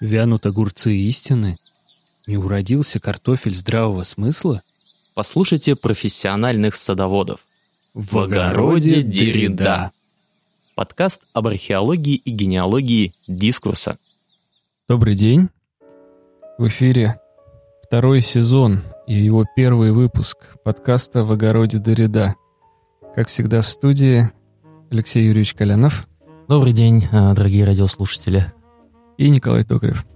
Вянут огурцы истины? Не уродился картофель здравого смысла? Послушайте профессиональных садоводов. В огороде Деррида. Подкаст об археологии и генеалогии дискурса. Добрый день. В эфире второй сезон и его первый выпуск подкаста «В огороде Деррида». Как всегда в студии Алексей Юрьевич Колянов. Добрый день, э, дорогие радиослушатели. И Николай Токарев.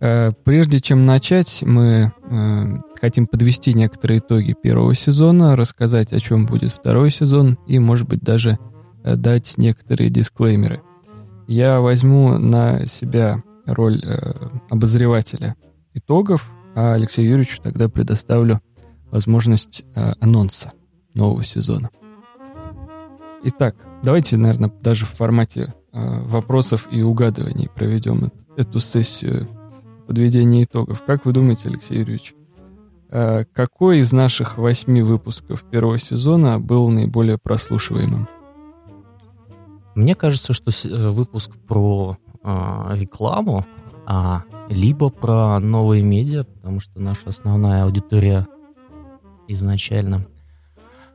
Э, прежде чем начать, мы э, хотим подвести некоторые итоги первого сезона, рассказать, о чем будет второй сезон и, может быть, даже дать некоторые дисклеймеры. Я возьму на себя роль обозревателя итогов, а Алексею Юрьевичу тогда предоставлю возможность анонса нового сезона. Итак, давайте, наверное, даже в формате э, вопросов и угадываний проведем эту сессию подведения итогов. Как вы думаете, Алексей Юрьевич, э, какой из наших восьми выпусков первого сезона был наиболее прослушиваемым? Мне кажется, что э, выпуск про э, рекламу, а, либо про новые медиа, потому что наша основная аудитория изначально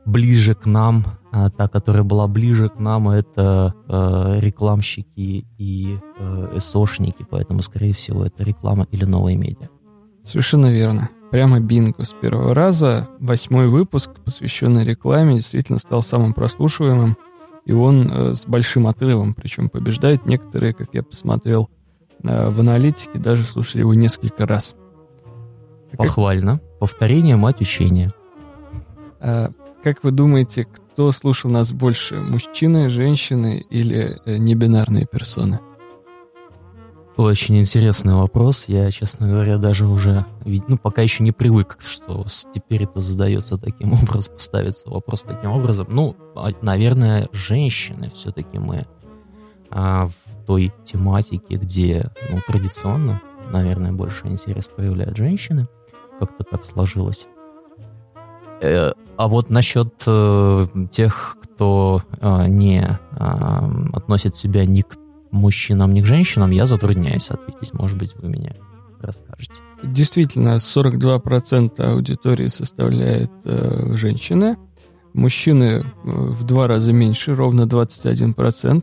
ближе к нам, а та, которая была ближе к нам, это э, рекламщики и э, СОшники, поэтому, скорее всего, это реклама или новые медиа. Совершенно верно. Прямо бинго с первого раза. Восьмой выпуск, посвященный рекламе, действительно стал самым прослушиваемым, и он э, с большим отрывом, причем побеждает. Некоторые, как я посмотрел э, в аналитике, даже слушали его несколько раз. Похвально. Повторение мать учения. А, как вы думаете, кто слушал нас больше, мужчины, женщины или э, небинарные персоны? Очень интересный вопрос. Я, честно говоря, даже уже, ну, пока еще не привык, что теперь это задается таким образом, ставится вопрос таким образом. Ну, а, наверное, женщины все-таки мы а, в той тематике, где, ну, традиционно, наверное, больше интерес проявляют женщины. Как-то так сложилось. А вот насчет э, тех, кто э, не э, относит себя ни к мужчинам, ни к женщинам, я затрудняюсь ответить. Может быть, вы меня расскажете. Действительно, 42% аудитории составляет э, женщины. Мужчины в два раза меньше, ровно 21%.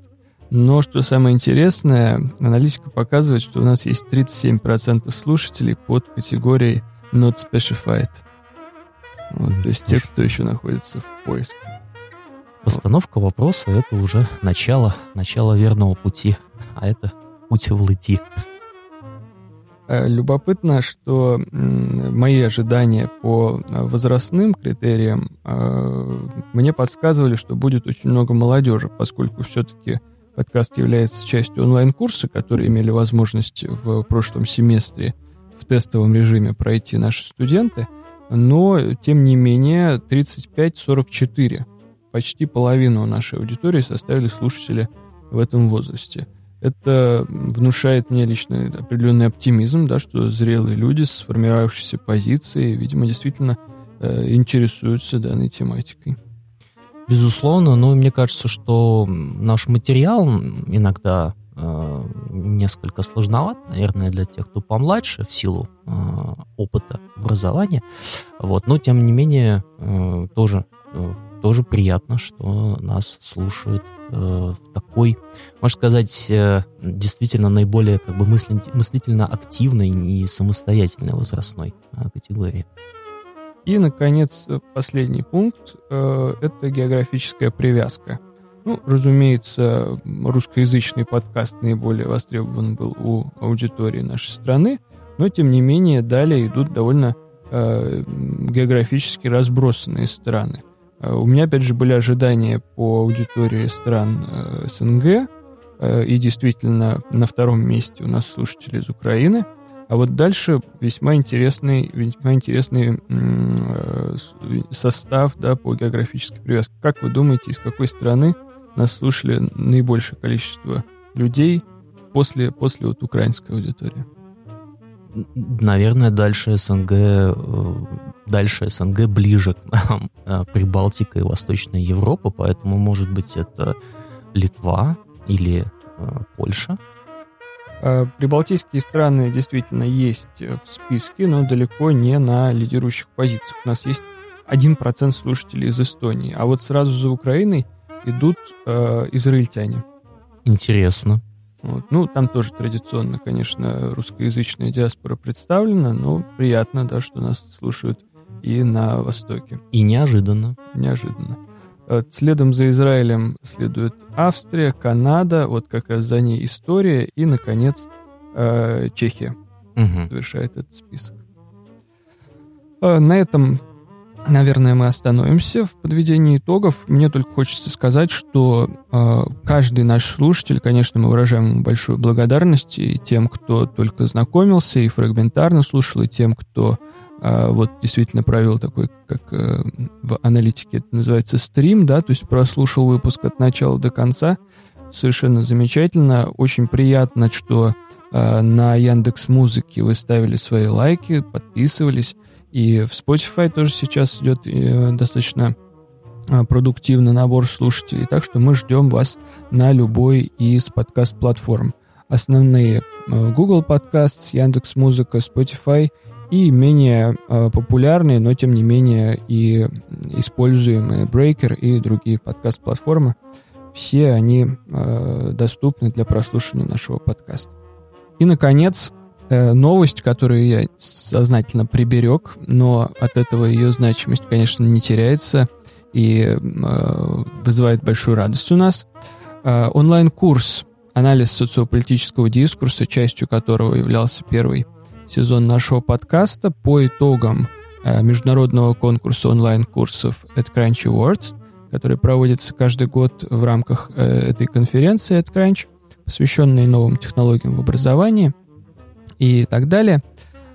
Но что самое интересное, аналитика показывает, что у нас есть 37% слушателей под категорией Not Specified – вот, то есть те, кто еще находится в поиске. Постановка вопроса — это уже начало, начало верного пути, а это путь в лыти. Э, любопытно, что мои ожидания по э, возрастным критериям э, мне подсказывали, что будет очень много молодежи, поскольку все-таки подкаст является частью онлайн-курса, который имели возможность в прошлом семестре в тестовом режиме пройти наши студенты — но, тем не менее, 35-44, почти половину нашей аудитории составили слушатели в этом возрасте. Это внушает мне лично определенный оптимизм, да, что зрелые люди с сформировавшейся позицией, видимо, действительно э, интересуются данной тематикой. Безусловно, но мне кажется, что наш материал иногда Э, несколько сложноват, наверное, для тех, кто помладше в силу э, опыта образования. Вот, но тем не менее э, тоже тоже приятно, что нас слушают в такой, можно сказать, действительно наиболее как бы мыслительно активной и самостоятельной возрастной категории. И, наконец, последний пункт – это географическая привязка. Ну, разумеется, русскоязычный подкаст наиболее востребован был у аудитории нашей страны, но, тем не менее, далее идут довольно э, географически разбросанные страны. Э, у меня, опять же, были ожидания по аудитории стран э, СНГ, э, и действительно на втором месте у нас слушатели из Украины. А вот дальше весьма интересный, весьма интересный э, состав да, по географической привязке. Как вы думаете, из какой страны нас слушали наибольшее количество людей после, после вот украинской аудитории? Наверное, дальше СНГ, э, дальше СНГ ближе к нам, э, Прибалтика и Восточная Европа, поэтому, может быть, это Литва или э, Польша. Прибалтийские страны действительно есть в списке, но далеко не на лидирующих позициях. У нас есть 1% слушателей из Эстонии, а вот сразу за Украиной идут э, израильтяне. Интересно. Вот. Ну, там тоже традиционно, конечно, русскоязычная диаспора представлена, но приятно, да, что нас слушают и на Востоке. И неожиданно. Неожиданно. Э, следом за Израилем следует Австрия, Канада, вот как раз за ней история, и, наконец, э, Чехия угу. завершает этот список. Э, на этом, наверное, мы остановимся в подведении итогов. Мне только хочется сказать, что каждый наш слушатель, конечно, мы выражаем большую благодарность и тем, кто только знакомился и фрагментарно слушал, и тем, кто а, вот действительно провел такой, как э, в аналитике это называется, стрим, да, то есть прослушал выпуск от начала до конца. Совершенно замечательно. Очень приятно, что э, на Яндекс Музыке вы ставили свои лайки, подписывались. И в Spotify тоже сейчас идет э, достаточно э, продуктивный набор слушателей. Так что мы ждем вас на любой из подкаст-платформ. Основные э, Google Podcasts, Яндекс Музыка, Spotify – и менее э, популярные, но тем не менее и используемые Breaker и другие подкаст-платформы. Все они доступны для прослушивания нашего подкаста. И, наконец, э, новость, которую я сознательно приберег, но от этого ее значимость, конечно, не теряется и э, вызывает большую радость у нас. Э, онлайн-курс «Анализ социополитического дискурса», частью которого являлся первый сезон нашего подкаста по итогам э, международного конкурса онлайн-курсов at Crunch Awards, который проводится каждый год в рамках э, этой конференции at Crunch, посвященной новым технологиям в образовании и так далее,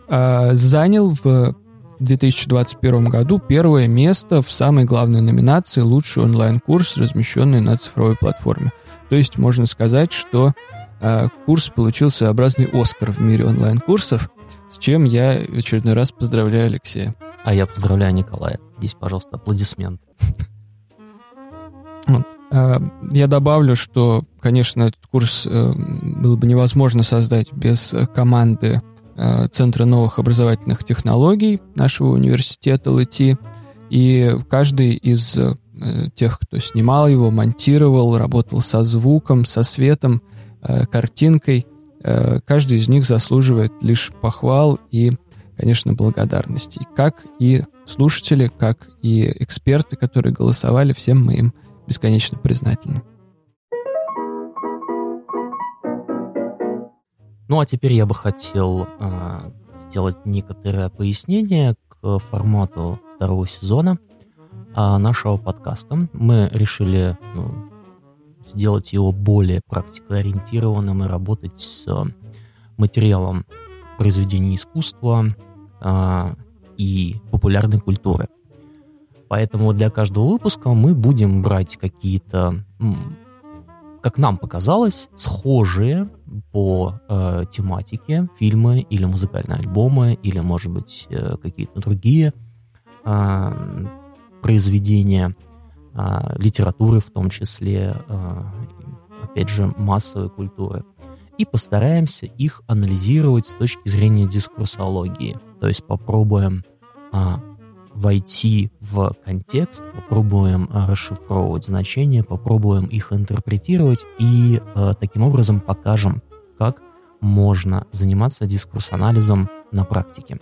э, занял в 2021 году первое место в самой главной номинации «Лучший онлайн-курс, размещенный на цифровой платформе». То есть можно сказать, что курс получил своеобразный «Оскар» в мире онлайн-курсов – с чем я в очередной раз поздравляю Алексея. А я поздравляю Николая. Здесь, пожалуйста, аплодисмент. А, я добавлю, что, конечно, этот курс э, было бы невозможно создать без команды э, Центра новых образовательных технологий нашего университета ЛТ. И каждый из э, тех, кто снимал его, монтировал, работал со звуком, со светом, картинкой, каждый из них заслуживает лишь похвал и, конечно, благодарности. Как и слушатели, как и эксперты, которые голосовали, всем мы им бесконечно признательны. Ну а теперь я бы хотел э, сделать некоторое пояснение к формату второго сезона э, нашего подкаста. Мы решили ну, сделать его более практикоориентированным и работать с э, материалом произведений искусства э, и популярной культуры. Поэтому для каждого выпуска мы будем брать какие-то, как нам показалось, схожие по э, тематике фильмы или музыкальные альбомы, или, может быть, э, какие-то другие э, произведения – а, литературы в том числе, а, опять же, массовой культуры. И постараемся их анализировать с точки зрения дискурсологии. То есть попробуем а, войти в контекст, попробуем расшифровывать значения, попробуем их интерпретировать и таким образом покажем, как можно заниматься дискурс-анализом на практике.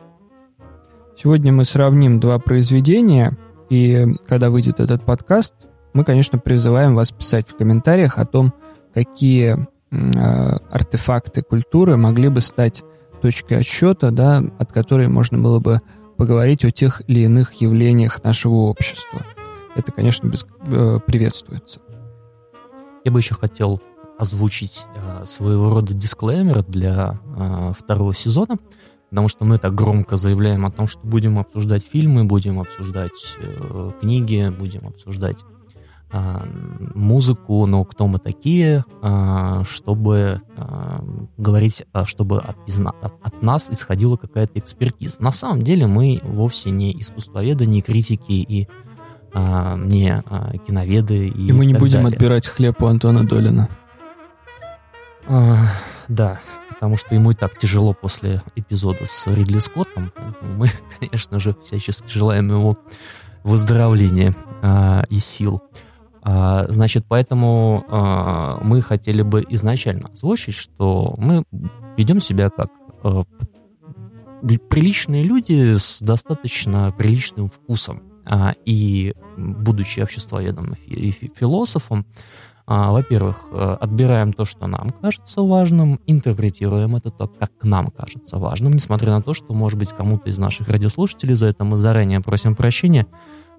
Сегодня мы сравним два произведения – и когда выйдет этот подкаст, мы, конечно, призываем вас писать в комментариях о том, какие э, артефакты культуры могли бы стать точкой отсчета, да, от которой можно было бы поговорить о тех или иных явлениях нашего общества. Это, конечно, без, э, приветствуется. Я бы еще хотел озвучить э, своего рода дисклеймер для э, второго сезона потому что мы так громко заявляем о том, что будем обсуждать фильмы, будем обсуждать э, книги, будем обсуждать музыку, но кто мы такие, э, чтобы э, говорить, чтобы от, от, от нас исходила какая-то экспертиза. На самом деле мы вовсе не искусствоведы, не критики и не киноведы. И, и мы не будем далее. отбирать хлеб у Антона Долина. Да, потому что ему и так тяжело после эпизода с Ридли Скоттом. Мы, конечно же, всячески желаем ему выздоровления а, и сил. А, значит, поэтому а, мы хотели бы изначально озвучить, что мы ведем себя как а, приличные люди с достаточно приличным вкусом. А, и будучи обществоведом и философом, во-первых, э, отбираем то, что нам кажется важным, интерпретируем это так, как нам кажется важным, несмотря на то, что, может быть, кому-то из наших радиослушателей за это мы заранее просим прощения,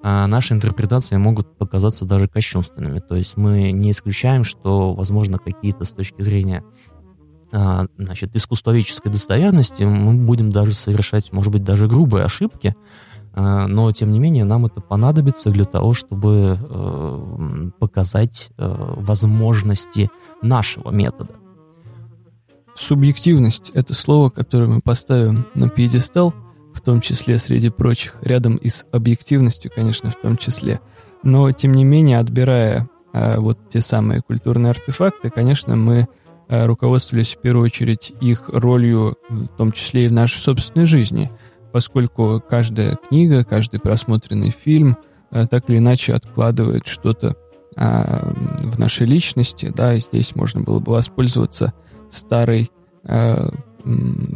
а наши интерпретации могут показаться даже кощунственными. То есть мы не исключаем, что, возможно, какие-то с точки зрения а, значит, искусствоведческой достоверности мы будем даже совершать, может быть, даже грубые ошибки, а, но, тем не менее, нам это понадобится для того, чтобы э, показать э, возможности нашего метода. Субъективность — это слово, которое мы поставим на пьедестал — в том числе среди прочих, рядом и с объективностью, конечно, в том числе. Но, тем не менее, отбирая э, вот те самые культурные артефакты, конечно, мы э, руководствовались в первую очередь их ролью, в том числе и в нашей собственной жизни, поскольку каждая книга, каждый просмотренный фильм э, так или иначе откладывает что-то э, в нашей личности, да, и здесь можно было бы воспользоваться старой э,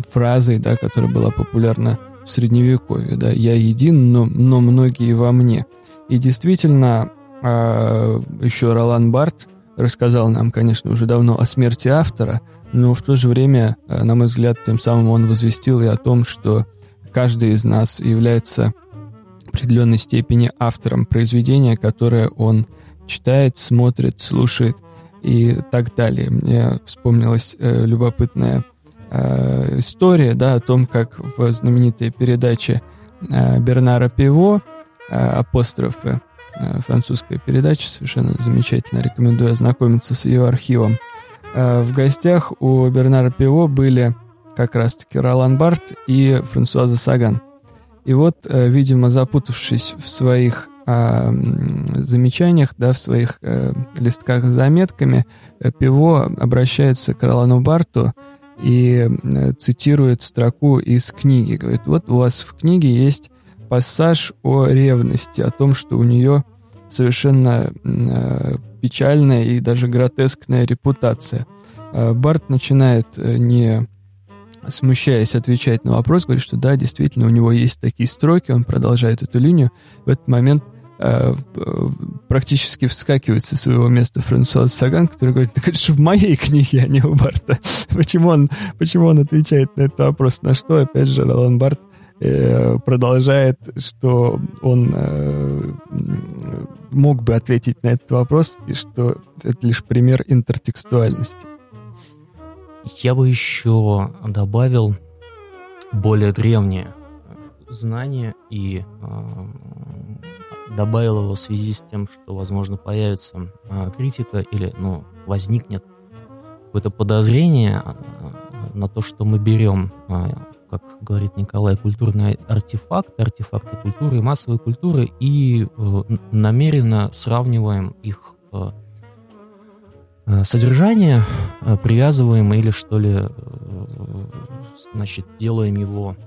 фразой, да, которая была популярна в Средневековье, да, «я един, но, но многие во мне». И действительно, э, еще Ролан Барт рассказал нам, конечно, уже давно о смерти автора, но в то же время, э, на мой взгляд, тем самым он возвестил и о том, что каждый из нас является в определенной степени автором произведения, которое он читает, смотрит, слушает и так далее. Мне вспомнилась э, любопытная э, история, да, о том, как в знаменитой передаче э, Бернара Пиво э, «Апострофы», французская передача, совершенно замечательно, рекомендую ознакомиться с ее архивом. В гостях у Бернара Пиво были как раз-таки Ролан Барт и Франсуаза Саган. И вот, видимо, запутавшись в своих замечаниях, да, в своих листках с заметками, Пиво обращается к Ролану Барту и э, цитирует строку из книги. Говорит, вот у вас в книге есть пассаж о ревности, о том, что у нее совершенно э, печальная и даже гротескная репутация. Э, Барт начинает, не смущаясь, отвечать на вопрос, говорит, что да, действительно, у него есть такие строки, он продолжает эту линию. В этот момент Э, практически вскакивает со своего места Франсуаз Саган, который говорит, так это же в моей книге, а не у Барта. почему, он, почему он отвечает на этот вопрос? На что, опять же, Ролан Барт э, продолжает, что он э, мог бы ответить на этот вопрос, и что это лишь пример интертекстуальности. Я бы еще добавил более древнее знание и добавил его в связи с тем, что, возможно, появится а, критика или, ну, возникнет какое-то подозрение а, на то, что мы берем, а, как говорит Николай, культурные артефакты, артефакты культуры, массовой культуры и э, намеренно сравниваем их э, э, содержание, привязываем или что ли, значит, делаем его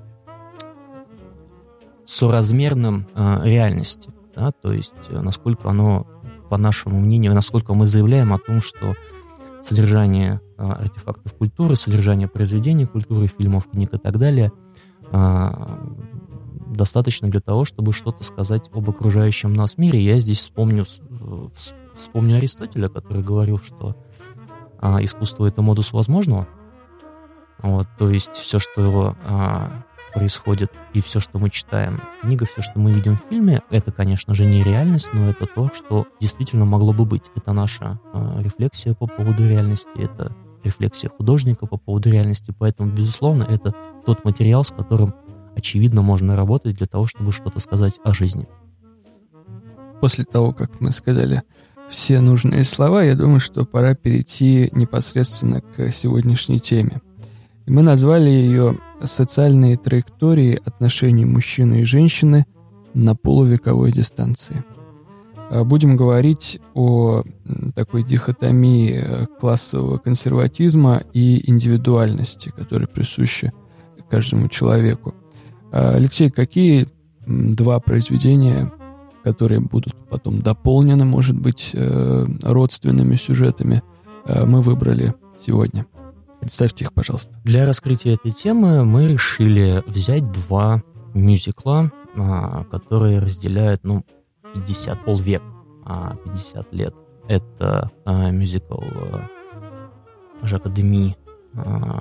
соразмерным реальности да, то есть э, насколько оно, по нашему мнению, насколько мы заявляем о том, что содержание а, артефактов культуры, содержание произведений культуры, фильмов, книг и так далее а, достаточно для того, чтобы что-то сказать об окружающем нас мире. Я здесь вспомню, вспомню Аристотеля, который говорил, что искусство — это модус возможного. Вот, то есть все, что а, происходит, и все, что мы читаем книга, все, что мы видим в фильме, это, конечно же, не реальность, но это то, что действительно могло бы быть. Это наша э, рефлексия по поводу реальности, это рефлексия художника по поводу реальности, поэтому, безусловно, это тот материал, с которым, очевидно, можно работать для того, чтобы что-то сказать о жизни. После того, как мы сказали все нужные слова, я думаю, что пора перейти непосредственно к сегодняшней теме. Мы назвали ее «Социальные траектории отношений мужчины и женщины на полувековой дистанции». будем говорить о такой дихотомии классового консерватизма и индивидуальности, которая присуща каждому человеку. Алексей, какие два произведения, которые будут потом дополнены, может быть, родственными сюжетами, мы выбрали сегодня? Представьте их, пожалуйста. Для раскрытия этой темы мы решили взять два мюзикла, а, которые разделяют, ну, 50, полвек, 50 а, лет. Это а, мюзикл Жака Деми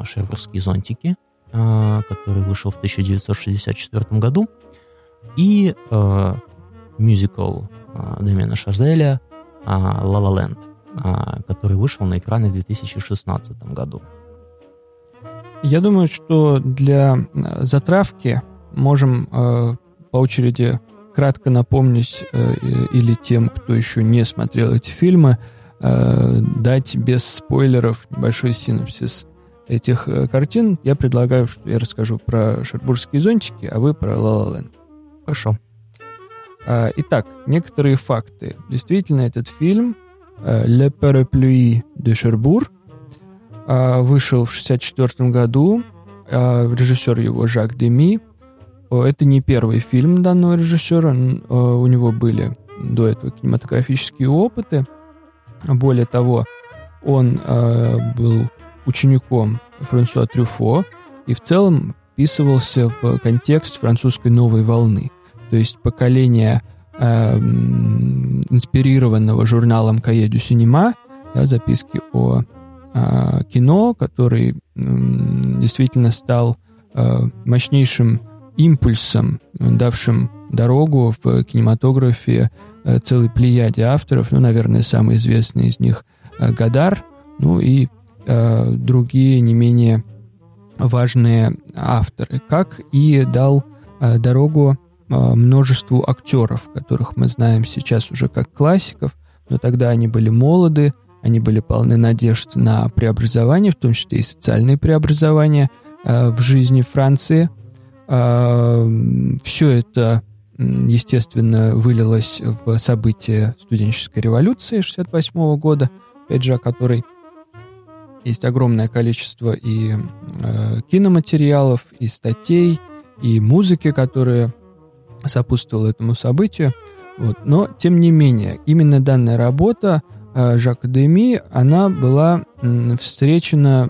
«Шербургские зонтики», который вышел в 1964 году, и мюзикл Дэмиана Шазеля «Ла Ла Ленд», который вышел на экраны в 2016 году. Я думаю, что для э, затравки можем э, по очереди кратко напомнить э, или тем, кто еще не смотрел эти фильмы, э, дать без спойлеров небольшой синопсис этих э, картин. Я предлагаю, что я расскажу про шербургские зонтики, а вы про La La Land. Хорошо. Э, итак, некоторые факты. Действительно, этот фильм э, Le Parapluie de Cherbourg вышел в 1964 году. А, режиссер его Жак Деми. Это не первый фильм данного режиссера. А, у него были до этого кинематографические опыты. Более того, он был учеником Франсуа Трюфо и в целом вписывался в контекст французской новой волны. То есть поколение э, инспирированного журналом «Кае дю Синема», да, записки о а, кино, который действительно стал а, мощнейшим импульсом, давшим дорогу в кинематографе а, целой плеяде авторов, ну, наверное, самый известный из них Гадар, ну и другие не менее важные авторы, как и дал дорогу множеству актеров, которых мы знаем сейчас уже как классиков, но тогда они были молоды, они были полны надежд на преобразование, в том числе и социальные преобразования э, в жизни Франции. Э, все это, естественно, вылилось в события студенческой революции 68 года, опять же, о которой есть огромное количество и э, киноматериалов, и статей, и музыки, которая сопутствовала этому событию. Вот. Но, тем не менее, именно данная работа Жака Деми, она была встречена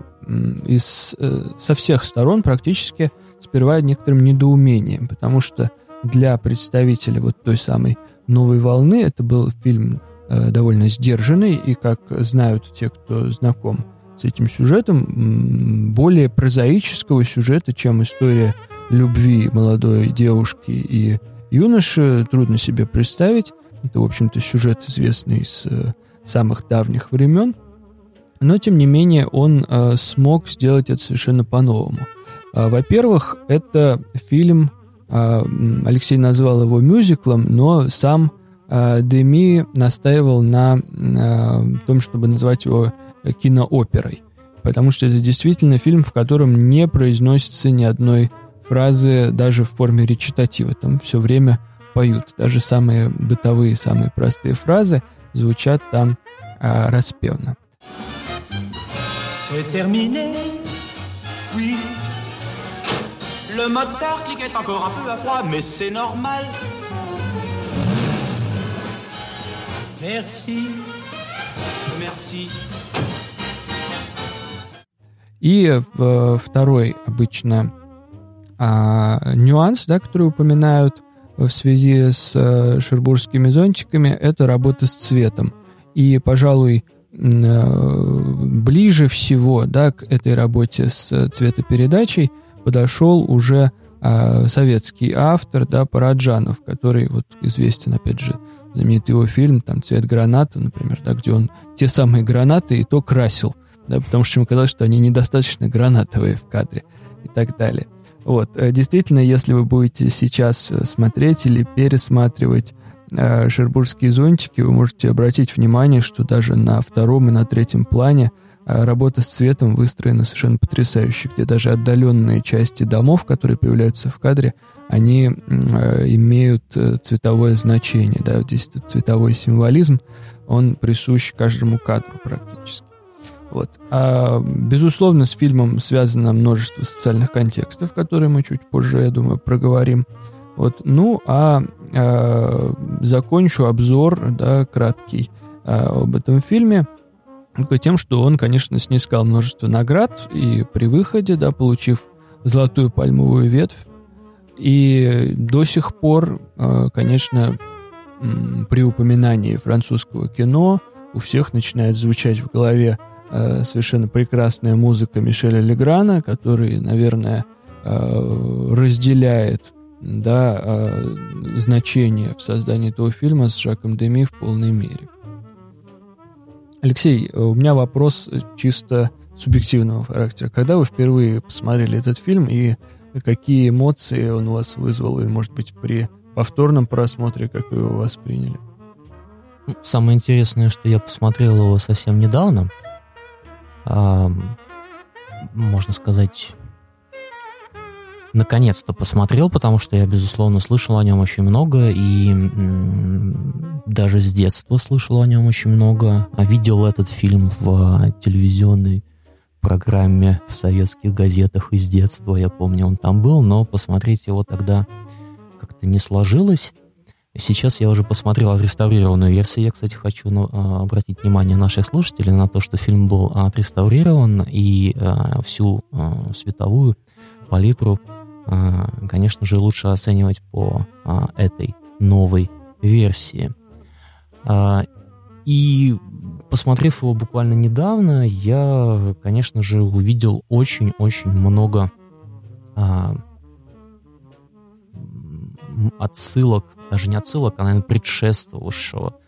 из, э, со всех сторон практически сперва некоторым недоумением, потому что для представителей вот той самой новой волны это был фильм э, довольно сдержанный, и, как знают те, кто знаком с этим сюжетом, более прозаического сюжета, чем история любви молодой девушки и юноши, трудно себе представить. Это, в общем-то, сюжет известный из самых давних времен, но тем не менее он э, смог сделать это совершенно по-новому. Э, во-первых, это фильм, э, Алексей назвал его мюзиклом, но сам э, Деми настаивал на э, том, чтобы назвать его кинооперой, потому что это действительно фильм, в котором не произносится ни одной фразы даже в форме речитатива. Там все время поют. Даже самые бытовые, самые простые фразы – звучат там а, распевно. C'est terminé, oui. Le moteur cliquait encore un peu à froid, mais c'est normal. Merci, merci. И э, второй обычно э, нюанс, да, который упоминают в связи с э, шербургскими зонтиками, это работа с цветом. И, пожалуй, э, ближе всего да, к этой работе с цветопередачей подошел уже э, советский автор, да, Параджанов, который вот известен, опять же, знаменитый его фильм, там, «Цвет граната», например, да, где он те самые гранаты и то красил, да, потому что ему казалось, что они недостаточно гранатовые в кадре и так далее. Вот, э, действительно, если вы будете сейчас э, смотреть или пересматривать э, шербургские зонтики, вы можете обратить внимание, что даже на втором и на третьем плане А работа с цветом выстроена совершенно потрясающе, где даже отдаленные части домов, которые появляются в кадре, они э, имеют э, цветовое значение. Да? Здесь этот цветовой символизм, он присущ каждому кадру практически. Вот. А, безусловно, с фильмом связано множество социальных контекстов, которые мы чуть позже, я думаю, проговорим. Вот. Ну, а, а закончу обзор, да, краткий, а, об этом фильме тем, что он, конечно, снискал множество наград, и при выходе, да, получив золотую пальмовую ветвь, и до сих пор, а, конечно, при упоминании французского кино у всех начинает звучать в голове а, совершенно прекрасная музыка Мишеля Леграна, который, наверное, а, разделяет да, значение в создании этого фильма с Жаком Деми в полной мере. Алексей, у меня вопрос чисто субъективного характера. Когда вы впервые посмотрели этот фильм и какие эмоции он у вас вызвал, или, может быть, при повторном просмотре, как вы его восприняли? Ну, самое интересное, что я посмотрел его совсем недавно. Можно сказать, наконец-то посмотрел, потому что я, безусловно, слышал о нем очень много, и даже с детства слышал о нем очень много. А видел этот фильм в а, телевизионной программе в советских газетах из детства. Я помню, он там был, но посмотреть его тогда как-то не сложилось. Сейчас я уже посмотрел отреставрированную версию. Я, кстати, хочу ну, а, обратить внимание наших слушателей на то, что фильм был отреставрирован, и всю световую палитру а, конечно же, лучше оценивать по а, этой новой версии. А, и посмотрев его буквально недавно, я, конечно же, увидел очень-очень много отсылок, даже не отсылок, а, наверное, предшествовавшего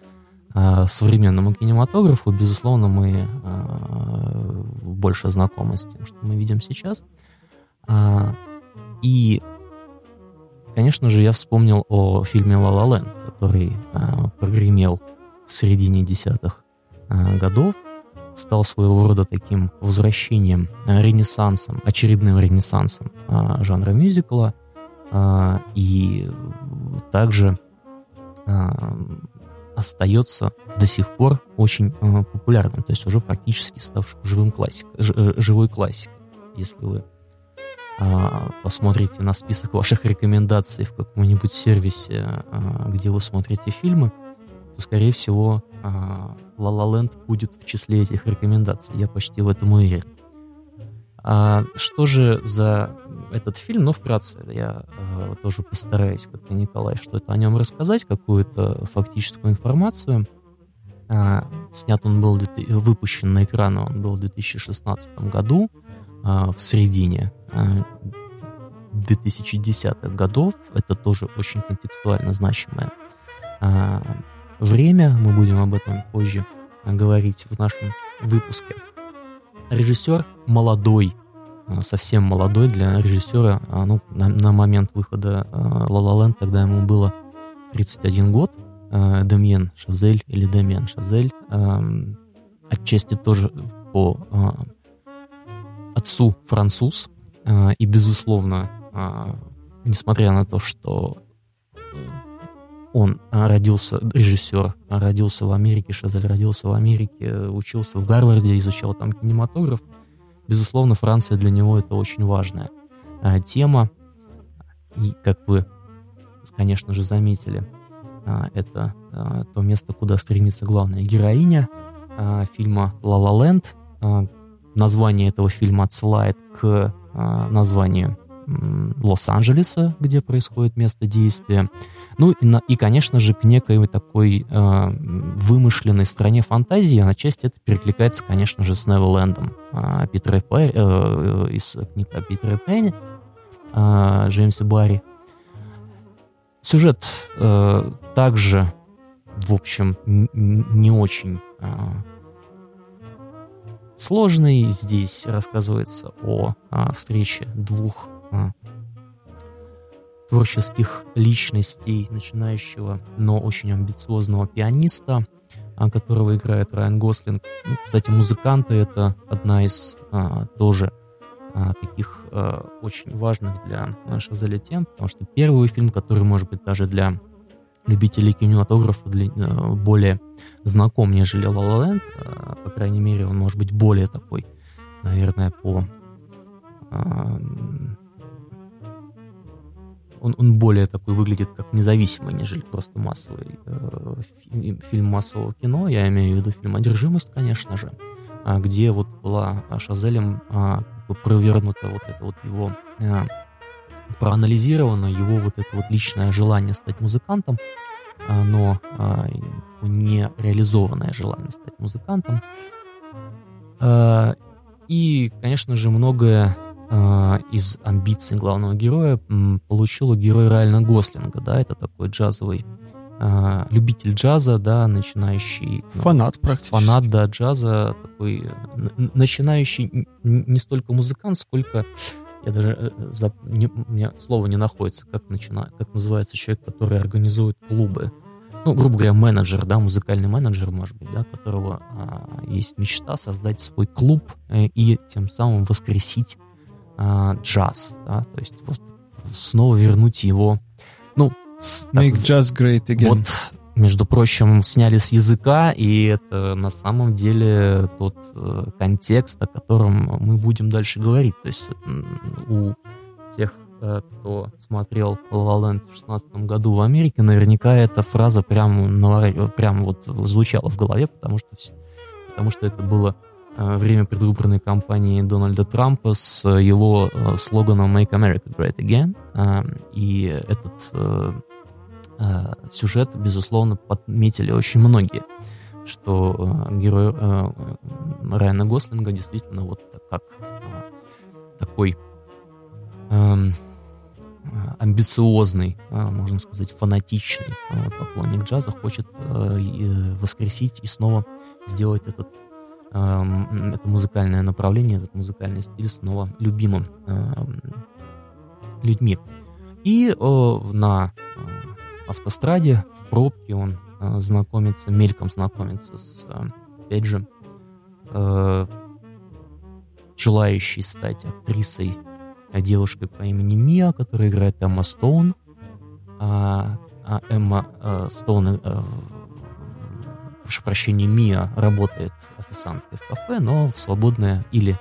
современному кинематографу. Безусловно, мы больше знакомы с тем, что мы видим сейчас. И, конечно же, я вспомнил о фильме «Ла Ла Ленд», который а, прогремел в середине десятых а, годов, стал своего рода таким возвращением, а, ренессансом, очередным ренессансом а, жанра мюзикла, и также а, остается до сих пор очень а, популярным, то есть уже практически ставшим живым классик, э, живой классикой, если вы а, посмотрите на список ваших рекомендаций в каком-нибудь сервисе, а, где вы смотрите фильмы, то, скорее всего, La La Land будет в числе этих рекомендаций. Я почти в этом уверен. А что же за этот фильм? Ну, вкратце, я а, тоже постараюсь, как и Николай, что-то о нем рассказать, какую-то фактическую информацию. А, снят он был, выпущен на экраны он был в 2016 году, а, в середине 2010-х а, годов. Это тоже очень контекстуально значимое а, время. Мы будем об этом позже говорить в нашем выпуске. Режиссер молодой, совсем молодой для режиссера. Ну, на, на момент выхода La La Land тогда ему было 31 год. Демьен Шазель или Демьен Шазель. Отчасти тоже по отцу француз, а, и, безусловно, а, несмотря на то, что э, он родился, режиссер, родился в Америке, Шазель родился в Америке, учился в Гарварде, изучал там кинематограф, безусловно, Франция для него это очень важная а, тема. И, как вы, конечно же, заметили, это то место, куда стремится главная героиня фильма «Ла Ла Ленд», название этого фильма отсылает к э, названию Лос-Анджелеса, где происходит место действия. Ну и, и, конечно же, к некой такой э, вымышленной стране фантазии, на часть это перекликается, конечно же, с Неверлендом э, Питера Пэ, э, из книги Питера Пенни, э, Джеймса Барри. Сюжет э, также, в общем, не очень э, сложный. Здесь рассказывается о а, встрече двух а, творческих личностей, начинающего, но очень амбициозного пианиста а, которого играет Райан Гослинг. Ну, кстати, музыканты — это одна из а, тоже а, таких а, очень важных для Шазеля тем, потому что первый фильм, который, может быть, даже для любителей кинематографа для, а, более знаком, нежели «Ла Ла Ленд», а, по крайней мере, он может быть более такой, наверное, по а, он, он более такой выглядит как независимый, нежели просто массовый э, фильм массового кино. Я имею в виду фильм «Одержимость», конечно же, э, где вот была Шазелем э, провернута вот это вот его, э, проанализировано его вот это вот личное желание стать музыкантом, э, но не реализованное желание стать музыкантом. Э, и, конечно же, многое из амбиций главного героя получила герой Райана Гослинга, да, это такой джазовый э, любитель джаза, да, начинающий... Ну, фанат практически. Фанат, да, джаза, такой начинающий не столько музыкант, сколько я даже э, за, не, у меня слово не находится, как начина, как называется человек, который организует клубы. Ну, грубо говоря, менеджер, да, музыкальный менеджер, может быть, да, которого а, есть мечта создать свой клуб э, и тем самым воскресить а, джаз, да, то есть вот снова вернуть его, ну, Make так, jazz great again. Вот, между прочим, сняли с языка, и это на самом деле тот э, контекст, о котором мы будем дальше говорить. То есть у тех, э, кто смотрел La La Land в 16 году в Америке, наверняка эта фраза прям, прям вот звучала в голове, потому что, потому что это было Э, время предвыборной кампании Дональда Трампа с его э, слоганом «Make America Great Again». Э, и этот сюжет, безусловно, подметили очень многие, что герой Райана Гослинга действительно вот как такой эм, амбициозный, можно сказать, фанатичный поклонник джаза хочет воскресить и снова сделать этот это музыкальное направление, этот музыкальный стиль снова любимым людьми. И на э, автостраде, в пробке он э, знакомится, мельком знакомится с, опять же, э, желающей стать актрисой девушкой по имени Мия, которая играет Эмма Стоун. А, а Эмма Стоун прошу прощения, Мия работает официанткой в кафе, но в свободное или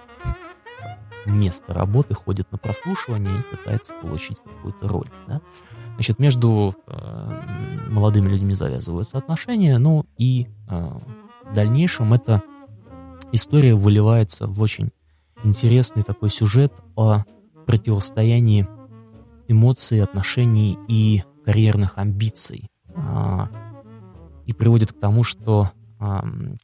место работы ходит на прослушивание и пытается получить какую-то роль. Да? Значит, между э, молодыми людьми завязываются отношения, ну и э, в дальнейшем эта история выливается в очень интересный такой сюжет о противостоянии эмоций, отношений и карьерных амбиций. А, и приводит к тому, что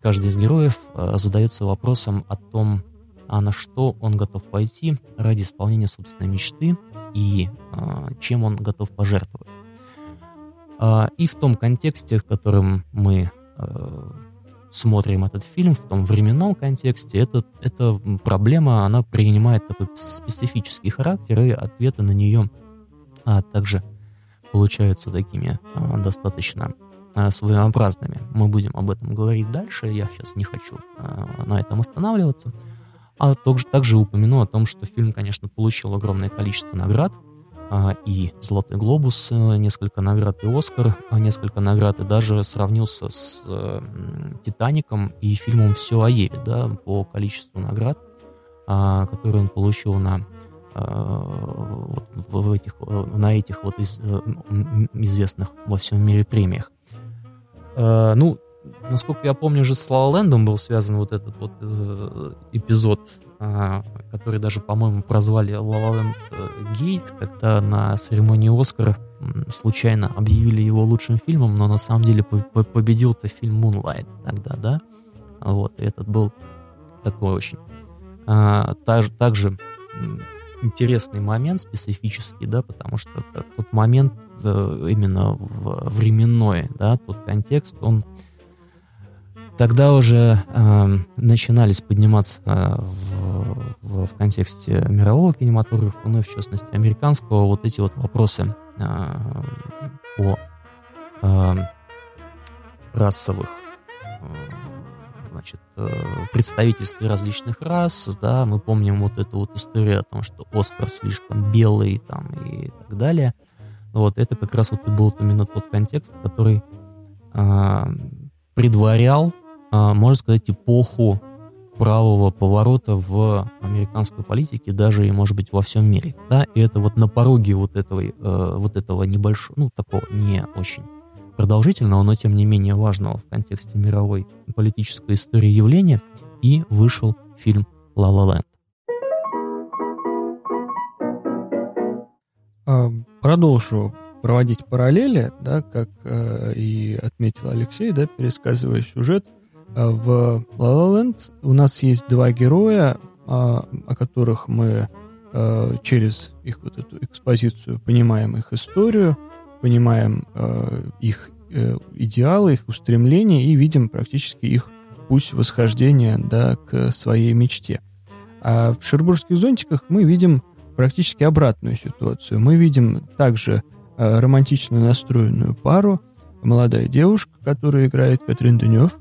каждый из героев э, задается вопросом о том, а на что он готов пойти ради исполнения собственной мечты и э, чем он готов пожертвовать. Э, и в том контексте, в котором мы э, смотрим этот фильм, в том временном контексте, это, эта проблема, она принимает такой специфический характер, и ответы на нее а, также получаются такими а, достаточно своеобразными. Мы будем об этом говорить дальше, я сейчас не хочу э, на этом останавливаться. А также, также упомяну о том, что фильм, конечно, получил огромное количество наград, э, и «Золотой глобус», несколько наград, и «Оскар», несколько наград, и даже сравнился с «Титаником» и фильмом «Все о Еве», да, по количеству наград, которые он получил на вот в этих, на этих вот из, известных во всем мире премиях. Э, ну, насколько я помню, же с Лалендом был связан вот этот вот э, эпизод, э, который даже, по-моему, прозвали Лалаленд Гейт, когда на церемонии Оскара случайно объявили его лучшим фильмом, но на самом деле победил-то фильм Moonlight тогда, да? Вот, и этот был такой очень... А, также, также интересный момент специфический, да, потому что тот момент э, именно временной, да, тот контекст, он тогда уже э, начинались подниматься э, в, в, в контексте мирового кинематографа, ну и в частности американского, вот эти вот вопросы э, о э, расовых э, значит, э, представительстве различных рас, да, мы помним вот эту вот историю о том, что Оскар слишком белый там и так далее. Вот это как раз вот и был именно тот контекст, который э, предварял, э, можно сказать, эпоху правого поворота в американской политике, даже и, может быть, во всем мире. Да? И это вот на пороге вот этого, э, вот этого небольшого, ну, такого не очень продолжительного, но тем не менее важного в контексте мировой политической истории явления, и вышел фильм «Ла Ла Ленд». Продолжу проводить параллели, да, как э, и отметил Алексей, да, пересказывая сюжет. А в La La Land у нас есть два героя, а, о которых мы э, через их вот эту экспозицию понимаем их историю, понимаем э, их э, идеалы, их устремления и видим практически их путь восхождения да, к своей мечте. А в «Шербургских зонтиках» мы видим практически обратную ситуацию. Мы видим также э, романтично настроенную пару, молодая девушка, которую играет Катрин Дунев,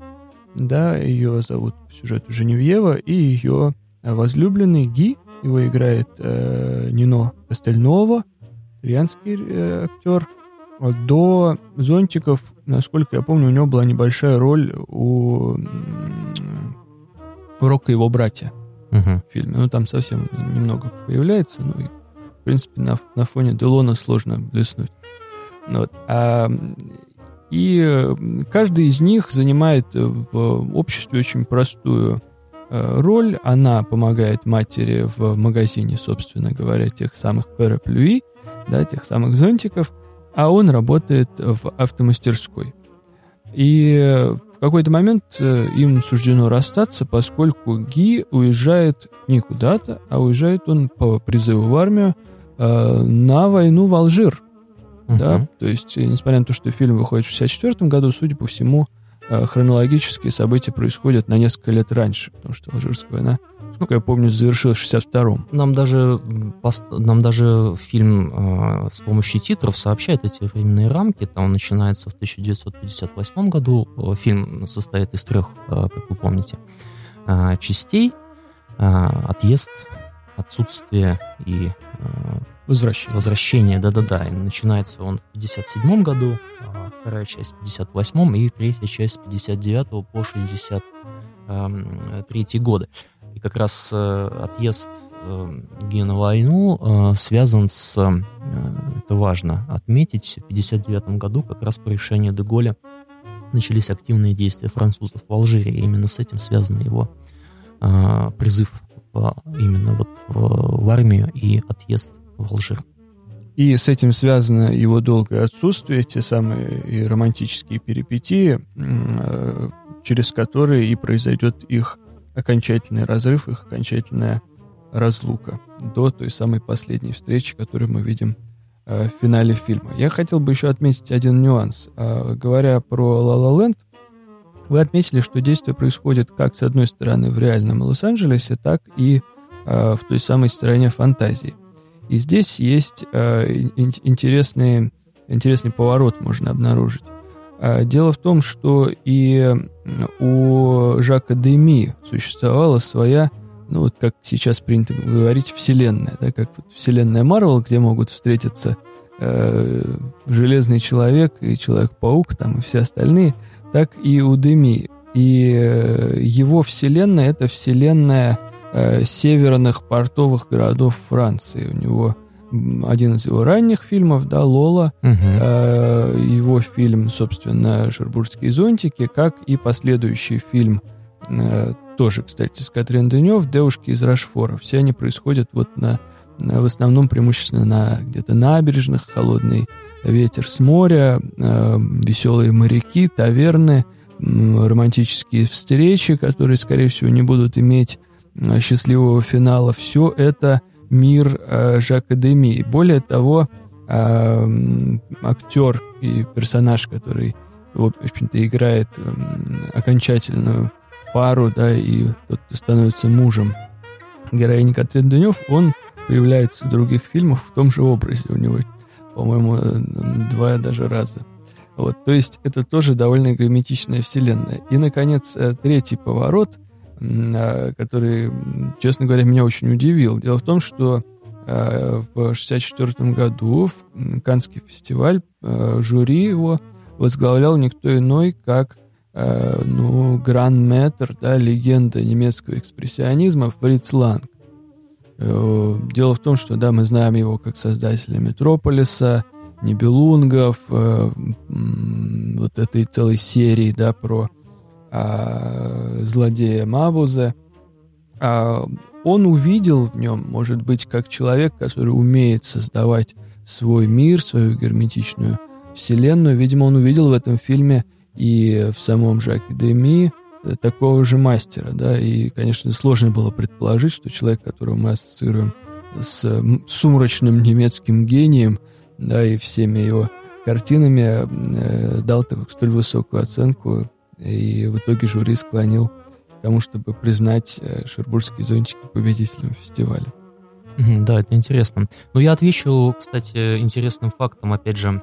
да, ее зовут в сюжету Женевьева, и ее возлюбленный Ги, его играет э, Нино Костельново, итальянский э, актер, до зонтиков, насколько я помню, у него была небольшая роль у, у Рока его братья uh-huh. в фильме. Ну, там совсем немного появляется, ну и, в принципе, на, на фоне Делона сложно блеснуть. Ну вот. А, и каждый из них занимает в обществе очень простую э, роль. Она помогает матери в магазине, собственно говоря, тех самых параплюи, да, тех самых зонтиков – а он работает в автомастерской. И в какой-то момент э, им суждено расстаться, поскольку Ги уезжает не куда-то, а уезжает он по призыву в армию э, на войну в Алжир. Uh-huh. Да? То есть, несмотря на то, что фильм выходит в 64 году, судя по всему, э, хронологические события происходят на несколько лет раньше, потому что Алжирская война Сколько я помню, завершилось в 62-м. Нам даже, нам даже фильм э, с помощью титров сообщает эти временные рамки. Там он начинается в 1958 году. Фильм состоит из трех, э, как вы помните, э, частей. Э, отъезд, отсутствие и э, возвращение. Возвращение, да-да-да. И начинается он в 57 году, вторая часть в 58 и третья часть с 59 по 63 э, годы. И как раз э, отъезд э, Гена на войну э, связан с, это важно отметить, в 1959 году как раз по решению Деголя начались активные действия французов в Алжире. И именно с этим связан его призыв в, именно вот в, в армию и отъезд в Алжир. И с этим связано его долгое отсутствие, те самые романтические перипетии, через которые и произойдет их окончательный разрыв, их окончательная разлука до той самой последней встречи, которую мы видим э, в финале фильма. Я хотел бы еще отметить один нюанс. Э, говоря про La La Land, вы отметили, что действие происходит как, с одной стороны, в реальном Лос-Анджелесе, так и э, в той самой стороне фантазии. И здесь есть э, интересный, интересный поворот можно обнаружить. А, дело в том, что и у Жака Деми существовала своя, ну вот как сейчас принято говорить, вселенная, да, как вселенная Марвел, где могут встретиться э, Железный Человек и Человек-паук, там и все остальные, так и у Деми. И э, его вселенная — это вселенная э, северных портовых городов Франции. У него один из его ранних фильмов, да, Лола, угу. э, его фильм, собственно, «Шербургские зонтики», как и последующий фильм, э, тоже, кстати, с Катрин Денев, «Девушки из Рашфора». Все они происходят вот на, на в основном преимущественно на где-то набережных, холодный ветер с моря, э, веселые моряки, таверны, э, романтические встречи, которые, скорее всего, не будут иметь э, счастливого финала. Все это – мир э, Жака Деми. Более того, э, актер и персонаж, который, в общем-то, играет э, окончательную пару, да, и тот, кто становится мужем героини Катрин Дунев, он появляется в других фильмах в том же образе. У него, по-моему, два даже раза Вот, то есть это тоже довольно герметичная вселенная. И, наконец, э, третий поворот, который, честно говоря, меня очень удивил. Дело в том, что э, в 1964 году в Каннский фестиваль э, жюри его возглавлял никто иной, как ну, гран-метр, да, легенда немецкого экспрессионизма Фриц Ланг. Дело в том, что, да, мы знаем его как создателя «Метрополиса», Нибелунгов, э, вот этой целой серии, да, про э, злодея Мабузе. А он увидел в нем, может быть, как человек, который умеет создавать свой мир, свою герметичную вселенную. Видимо, он увидел в этом фильме и в самом же Академии такого же мастера, да, и, конечно, сложно было предположить, что человек, которого мы ассоциируем с сумрачным немецким гением, да, и всеми его картинами э, дал так, столь высокую оценку, и в итоге жюри склонил к тому, чтобы признать э, шербургские зонтики победителем фестиваля. Да, это интересно. Но я отвечу, кстати, интересным фактом, опять же,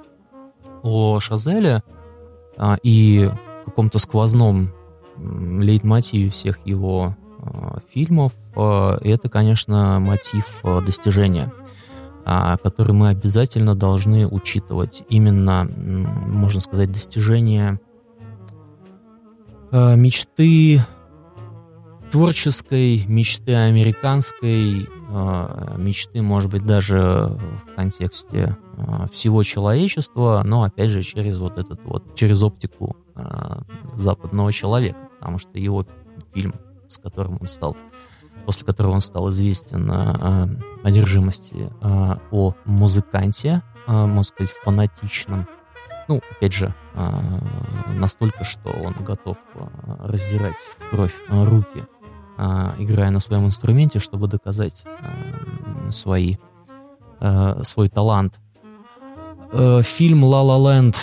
о Шазеле а, и каком-то сквозном лейтмотиве всех его а, фильмов. А, это, конечно, мотив а, достижения. А, который мы обязательно должны учитывать. Именно, можно сказать, достижение мечты творческой, мечты американской, а, мечты, может быть, даже в контексте всего человечества, но опять же через вот этот вот, через оптику западного человека, потому что его фильм, с которым он стал после которого он стал известен одержимости о музыканте, можно сказать, фанатичном. Ну, опять же, настолько, что он готов раздирать в кровь руки, играя на своем инструменте, чтобы доказать свои, свой талант. Фильм «Ла Ла Ленд»,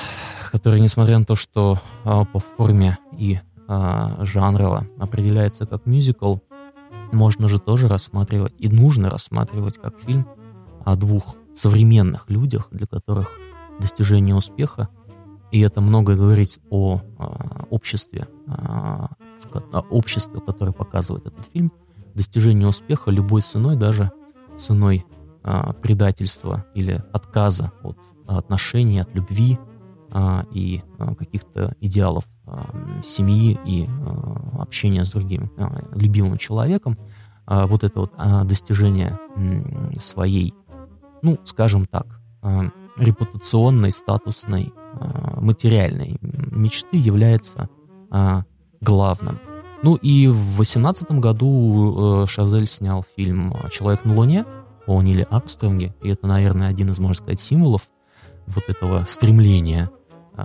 который, несмотря на то, что по форме и жанрово определяется как мюзикл, можно же тоже рассматривать, и нужно рассматривать как фильм о двух современных людях, для которых достижение успеха, и это многое говорит о, о а, обществе, о, а, о обществе, которое показывает этот фильм, достижение успеха любой ценой, даже ценой а, предательства или отказа от отношений, от любви а, и а, каких-то идеалов а, семьи и а, общения с другим а, любимым человеком, а, вот это вот а, достижение своей, ну, скажем так, а, репутационной, статусной, материальной мечты является а, главным. Ну и в 2018 году э, Шазель снял фильм «Человек на Луне» о Ниле Армстронге, и это, наверное, один из, можно сказать, символов вот этого стремления э,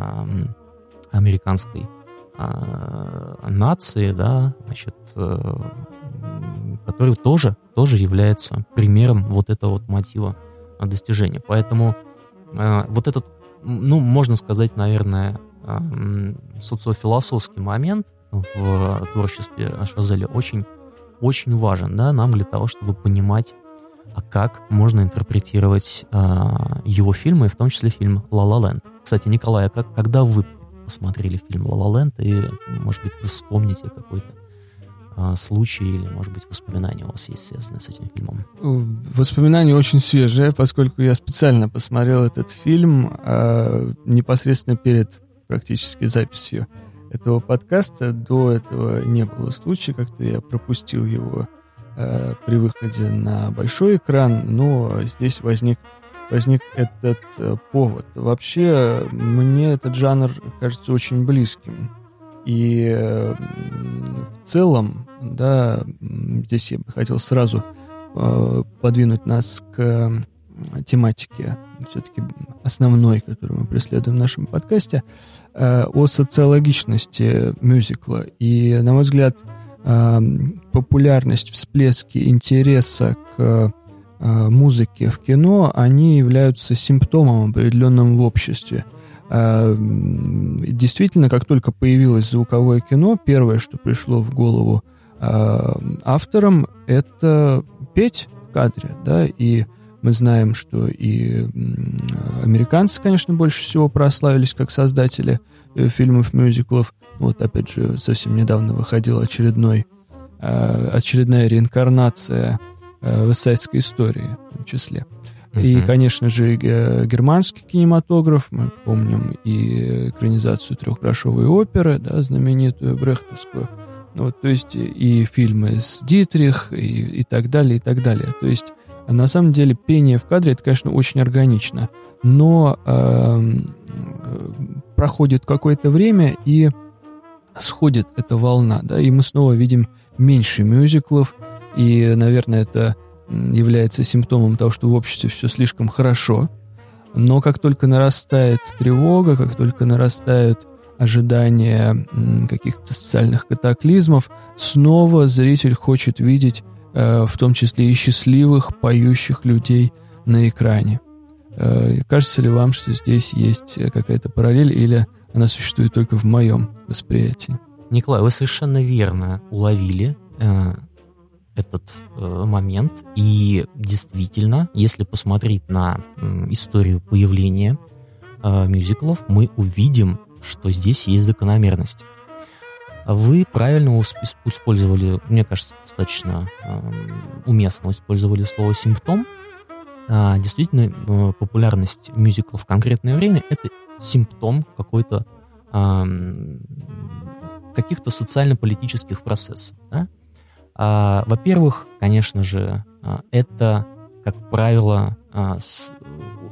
американской э, нации, да, значит, э, который тоже, тоже является примером вот этого вот мотива достижения. Поэтому э, вот этот, ну, можно сказать, наверное, э, социофилософский момент в творчестве Шазеля очень, очень важен, да, нам для того, чтобы понимать, а как можно интерпретировать э, его фильмы, в том числе фильм «Ла Ла Ленд». Кстати, Николай, а как, когда вы посмотрели фильм «Ла Ла Ленд», и, может быть, вы вспомните какой-то случаи или, может быть, воспоминания у вас есть связанные с этим фильмом? Воспоминания очень свежие, поскольку я специально посмотрел этот фильм э, непосредственно перед практически записью этого подкаста. До этого не было случая, как-то я пропустил его э, при выходе на большой экран, но здесь возник возник этот э, повод. Вообще, мне этот жанр кажется очень близким. И в целом, да, здесь я бы хотел сразу э, подвинуть нас к тематике все-таки основной, которую мы преследуем в нашем подкасте, э, о социологичности мюзикла. И, на мой взгляд, э, популярность, всплески интереса к музыке в кино, они являются симптомом определенным в обществе. А, действительно, как только появилось звуковое кино, первое, что пришло в голову а, авторам, это петь в кадре, да, и Мы знаем, что и американцы, конечно, больше всего прославились как создатели э, фильмов-мюзиклов. Вот, опять же, совсем недавно выходил очередной, э, очередная реинкарнация э, вестсайдской истории в том числе. И, конечно же, германский кинематограф, мы помним и экранизацию трехгрошовой оперы, да, знаменитую брехтовскую. Вот, то есть и фильмы с Дитрих, и, и так далее, и так далее. То есть на самом деле пение в кадре это, конечно, очень органично, но э, проходит какое-то время и сходит эта волна, да, и мы снова видим меньше мюзиклов, и, наверное, это является симптомом того, что в обществе все слишком хорошо. Но как только нарастает тревога, как только нарастают ожидания каких-то социальных катаклизмов, снова зритель хочет видеть Э, в том числе и счастливых, поющих людей на экране. Э, кажется ли вам, что здесь есть какая-то параллель или она существует только в моем восприятии? Николай, вы совершенно верно уловили э, этот э, момент. И действительно, если посмотреть на э, историю появления э, мюзиклов, мы увидим, что здесь есть закономерность. Вы правильно использовали, мне кажется, достаточно уместно использовали слово «симптом». А, действительно, э, популярность мюзиклов в конкретное время — это симптом какой-то каких-то социально-политических процессов. Да? А, во-первых, конечно же, а, это, как правило,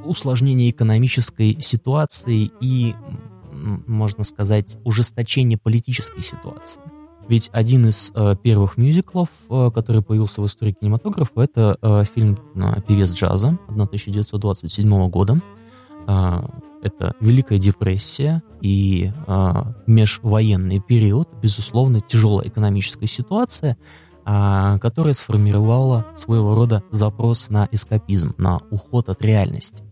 усложнение экономической ситуации и можно сказать, ужесточение политической ситуации. Ведь один из э, первых мюзиклов, э, который появился в истории кинематографа, это э, фильм э, «Певец джаза» 1927 года. Э, это Великая депрессия и э, межвоенный период, безусловно, тяжелая экономическая ситуация, которая сформировала своего рода запрос на эскапизм, на уход от реальности.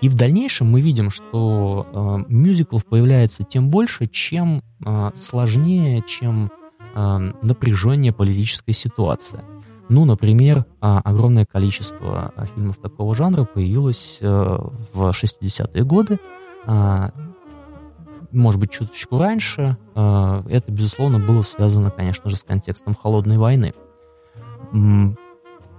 И в дальнейшем мы видим, что э, мюзиклов появляется тем больше, чем э, сложнее, чем э, напряженнее политическая ситуация. Ну, например, огромное количество фильмов такого жанра появилось в 60-е годы. Э, может быть, чуточку раньше. Э, это, безусловно, было связано, конечно же, с контекстом холодной войны.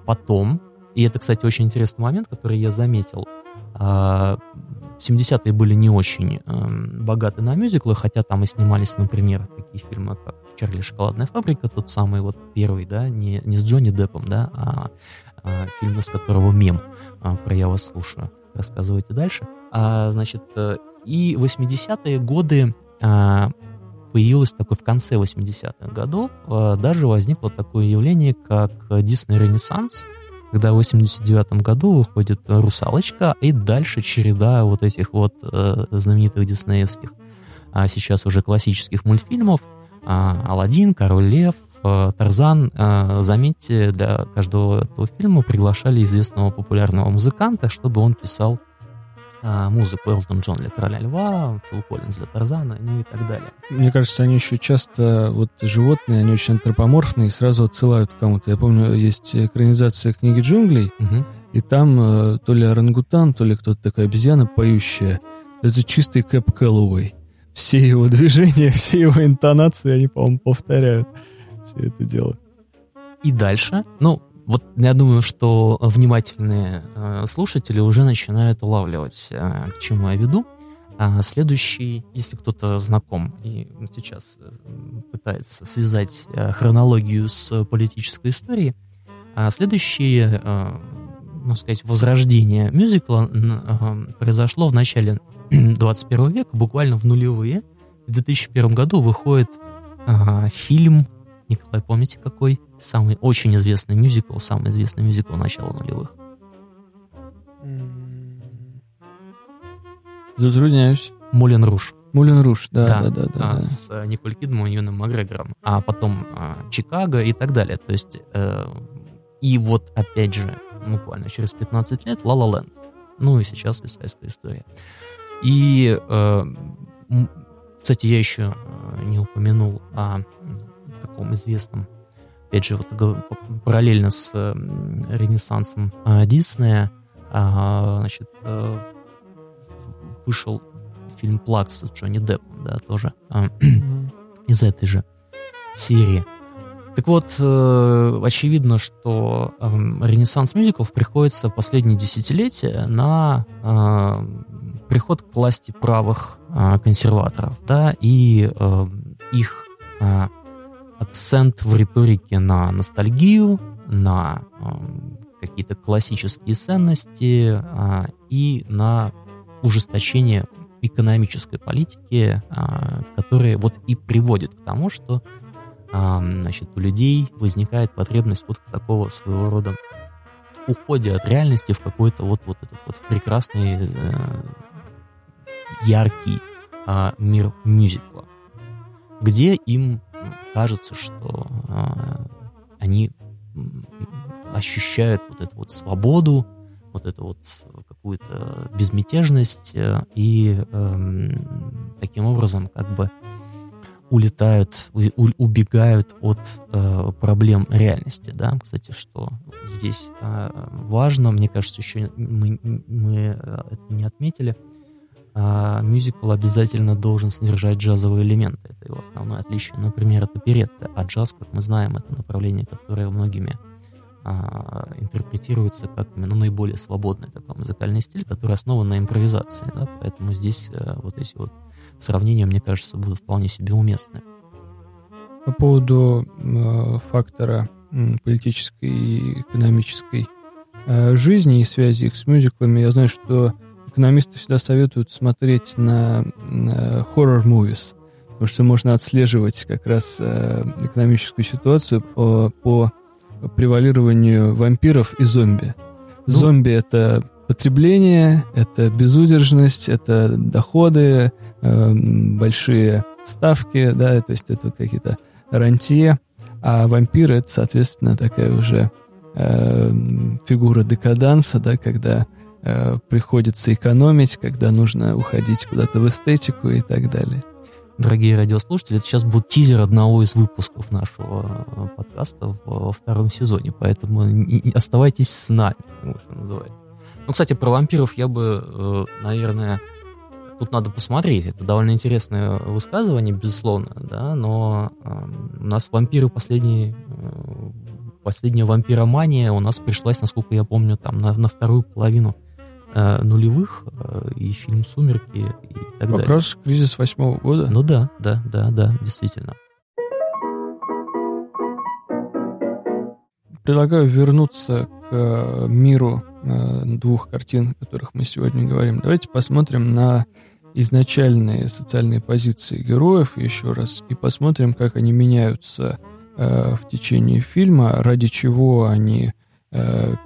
Потом, и это, кстати, очень интересный момент, который я заметил, 70-е а, были не очень э, богаты на мюзиклы, хотя там и снимались, например, такие фильмы, как «Чарли шоколадная фабрика», тот самый вот первый, да, не, не с Джонни Деппом, да, а, а фильм, из которого мем а, про «Я вас слушаю». Рассказывайте дальше. А, значит, э, и 80-е годы а, появилось такое в конце 80-х годов, а, даже возникло такое явление, как Disney Ренессанс, когда в 89 году выходит «Русалочка», и дальше череда вот этих вот э, знаменитых диснеевских, а сейчас уже классических мультфильмов а, «Аладдин», «Король лев», э, «Тарзан». Э, заметьте, для каждого этого фильма приглашали известного популярного музыканта, чтобы он писал музыку Элтон Джон для Короля Льва, Фил Коллинз для Тарзана, ну и так далее. Мне кажется, они еще часто, вот животные, они очень антропоморфные и сразу отсылают кому-то. Я помню, есть экранизация книги джунглей, угу. и там э, то ли орангутан, то ли кто-то такая обезьяна поющая. Это чистый Кэп Кэллоуэй. Все его движения, все его интонации, они, по-моему, повторяют все это дело. И дальше, ну, вот я думаю, что внимательные э, слушатели уже начинают улавливать, э, к чему я веду. А следующий, если кто-то знаком и сейчас э, пытается связать хронологию с политической историей, а следующее, э, можно сказать, возрождение мюзикла произошло в начале 21 века, буквально в нулевые. В 2001 году выходит фильм Николай, помните какой? Самый очень известный мюзикл, самый известный мюзикл начала нулевых. Затрудняюсь. Мулен Руш. Мулен Руш, да, да, да, да. да, да. С э, Николь Кидмом и Юном Макгрегором. А потом а, Чикаго и так далее. То есть, э, и вот опять же, буквально через 15 лет Ла Ла Ленд. Ну и сейчас Висайская история. И, э, кстати, я еще э, не упомянул о таком известном, опять же, вот параллельно с Ренессансом Диснея, а, значит, э, вышел фильм «Плакс» с Джонни Деппом, да, тоже а, из этой же серии. Так вот, э, очевидно, что э, ренессанс мюзиклов приходится в последние десятилетия на э, приход к власти правых э, консерваторов, да, и э, их э, акцент в риторике на ностальгию, на э, какие-то классические ценности э, и на ужесточение экономической политики, э, которые вот и приводит к тому, что значит, у людей возникает потребность вот такого своего рода уходе от реальности в какой-то вот, вот этот вот прекрасный, э, яркий а, мир мюзикла, где им кажется, что а, они ощущают вот эту вот свободу, вот эту вот какую-то безмятежность э, и э, таким образом как бы улетают, у, убегают от э, проблем реальности, да, кстати, что здесь э, важно, мне кажется, еще мы, мы э, это не отметили, э, мюзикл обязательно должен содержать джазовые элементы, это его основное отличие, например, от оперетты, а джаз, как мы знаем, это направление, которое многими э, интерпретируется как именно наиболее свободный такой музыкальный стиль, который основан на импровизации, да, поэтому здесь э, вот эти вот сравнения, мне кажется, будут вполне себе уместны. По поводу э, фактора э, политической и экономической э, жизни и связи их с мюзиклами, я знаю, что экономисты всегда советуют смотреть на, на horror-movies, потому что можно отслеживать как раз э, экономическую ситуацию по, по превалированию вампиров и зомби. Ну, зомби — это потребление, это безудержность, это доходы, э, большие ставки, да, то есть это какие-то рантье, а вампиры это, соответственно, такая уже э, фигура декаданса, да, когда э, приходится экономить, когда нужно уходить куда-то в эстетику и так далее. Дорогие радиослушатели, это сейчас будет тизер одного из выпусков нашего э, подкаста во втором сезоне, поэтому оставайтесь с нами, что называется. Ну, кстати, про вампиров я бы, э, наверное, тут надо посмотреть. Это довольно интересное высказывание, безусловно, да, но э, у нас вампиры последние, э, последняя вампиромания у нас пришлась, насколько я помню, там на, на вторую половину нулевых, э, и фильм «Сумерки» и так далее. Вопрос кризис восьмого года? Ну да, да, да, да, действительно. Предлагаю вернуться к э, миру э, двух картин, о которых мы сегодня говорим. Давайте посмотрим на изначальные социальные позиции героев еще раз и посмотрим, как они меняются э, в течение фильма, ради чего они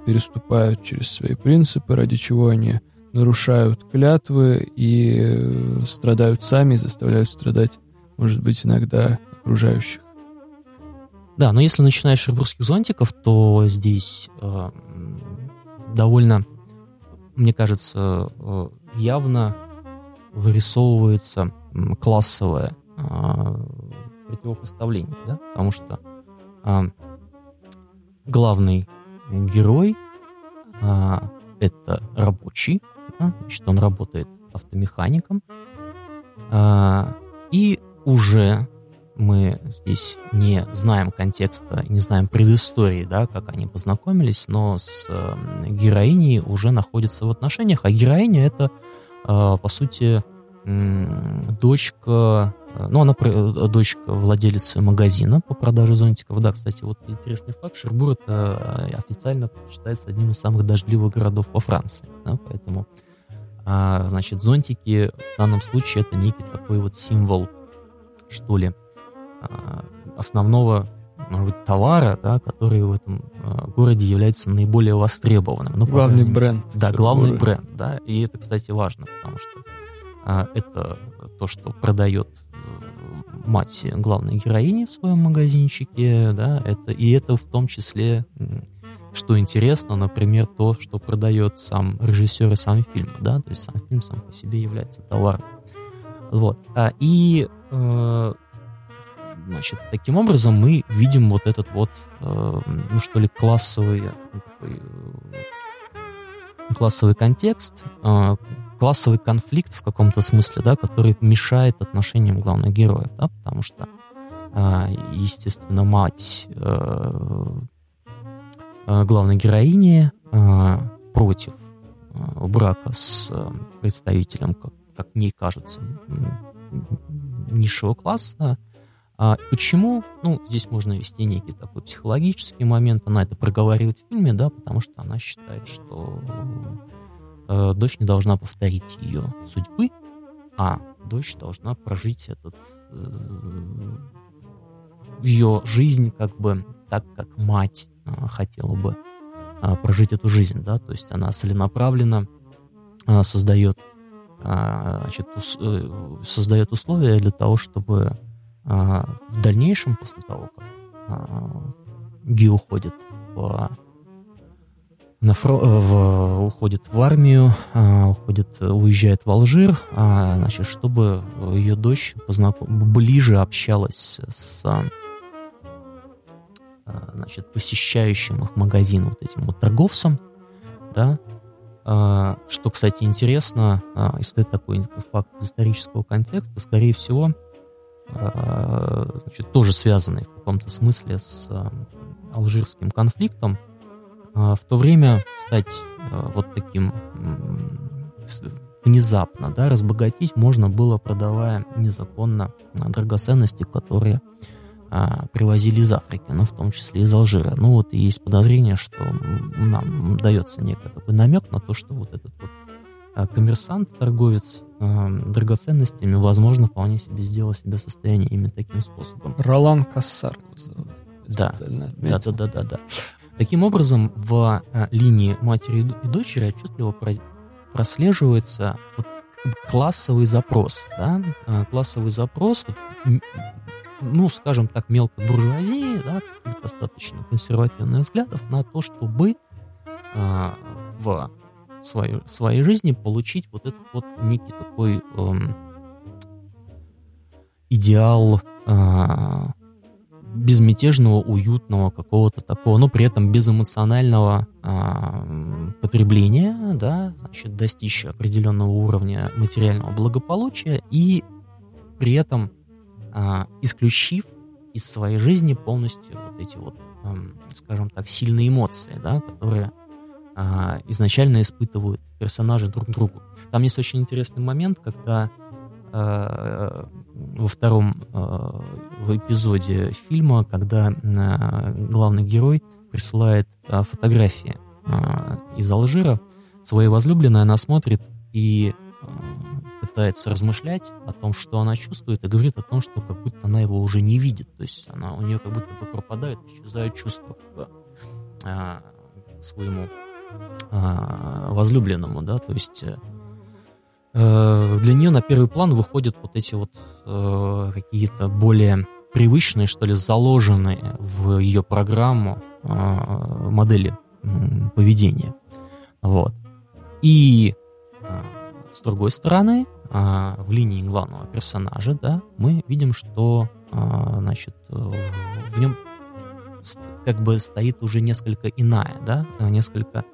переступают через свои принципы, ради чего они нарушают клятвы и страдают сами, заставляют страдать, может быть, иногда окружающих. Да, но если начинаешь русских зонтиков, то здесь э, довольно, мне кажется, э, явно вырисовывается классовое э, противопоставление, да? потому что э, главный герой э, это рабочий, да? значит, он работает автомехаником, э, и уже мы здесь не знаем контекста, не знаем предыстории, да, как они познакомились, но с э, героиней уже находятся в отношениях, а героиня это, э, по сути, э, дочка, ну, она э, дочка владелицы магазина по продаже зонтиков. Да, кстати, вот интересный факт, Шербур это э, официально считается одним из самых дождливых городов во Франции, да, поэтому, э, значит, зонтики в данном случае это некий такой вот символ, что ли, а, основного может быть, товара, да, который в этом э, городе является наиболее востребованным. Ну, главный мере, бренд. Да, главный бренд, да, и это, кстати, важно, потому что э, это то, что продает мать главной героини в своем магазинчике, да, это, и это в том числе, что интересно, например, то, что продает сам режиссер и сам фильм, да, то есть сам фильм сам по себе является товаром. Вот. А, и э, Значит, таким образом мы видим вот этот вот, э, ну что ли, классовый, такой, классовый контекст, э, классовый конфликт в каком-то смысле, да, который мешает отношениям главных героев, да, потому что, э, естественно, мать главной героини против брака с представителем, как, как мне кажется, низшего класса, а почему? Ну, здесь можно вести некий такой психологический момент. Она это проговаривает в фильме, да, потому что она считает, что э, дочь не должна повторить ее судьбы, а дочь должна прожить этот э, ее жизнь как бы так, как мать э, хотела бы э, прожить эту жизнь, да, то есть она целенаправленно э, создает, э, значит, ус, э, создает условия для того, чтобы а, в дальнейшем, после того, как а, Ги уходит в, на фро, в, уходит в армию, а, уходит, уезжает в Алжир, значит, чтобы ее дочь познаком, ближе общалась с значит, посещающим их магазин вот этим вот торговцем, да, что, кстати, интересно, если это такой факт из исторического контекста, скорее всего, Э, значит, тоже связанный в каком-то смысле с э, алжирским конфликтом, э, в то время стать вот таким внезапно, да, разбогатеть можно было, продавая незаконно драгоценности, которые а, привозили из Африки, ну, в том числе из Алжира. Ну, вот есть подозрение, что нам дается некий такой намек на то, что вот этот вот а коммерсант, торговец э, драгоценностями, возможно, вполне себе сделал себе состояние именно таким способом. Ролан Кассар. Да, да, да, да, да, да. Таким образом, в э, линии матери и дочери отчетливо про прослеживается вот классовый запрос, да, э, классовый запрос, ну, скажем так, мелкой буржуазии, да, достаточно консервативных взглядов на то, чтобы э, в своей, своей жизни получить вот этот вот некий такой эм, идеал э, безмятежного, уютного какого-то такого, но при этом безэмоционального э, потребления, да, значит, достичь определенного уровня материального благополучия и при этом э, исключив из своей жизни полностью вот эти вот, э, скажем так, сильные эмоции, да, которые а, изначально испытывают персонажи друг другу. Там есть очень интересный момент, когда э, во втором э, эпизоде фильма, когда э, главный герой присылает э, фотографии э, из Алжира своей возлюбленной, она смотрит и э, пытается размышлять о том, что она чувствует, и говорит о том, что как будто она его уже не видит. То есть она, у нее как будто бы пропадает, исчезает чувство к э, своему возлюбленному, да, то есть э, э, для нее на первый план выходят вот эти вот э, какие-то более привычные, что ли, заложенные в ее программу э, модели э, поведения. Вот. И э, с другой стороны, э, в линии главного персонажа, да, мы видим, что э, значит, в нем как бы стоит уже несколько иная, да, несколько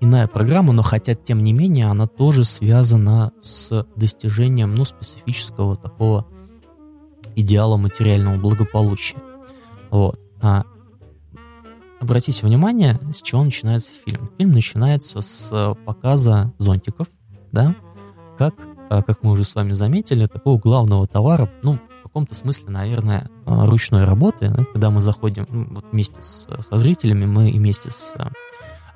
иная программа, но хотя, тем не менее, она тоже связана с достижением, ну, специфического такого идеала материального благополучия. Вот. А, обратите внимание, с чего начинается фильм. Фильм начинается с показа зонтиков, да, как, а, как мы уже с вами заметили, такого главного товара, ну, в каком-то смысле, наверное, а, ручной работы, да, когда мы заходим ну, вот вместе с, со зрителями, мы вместе с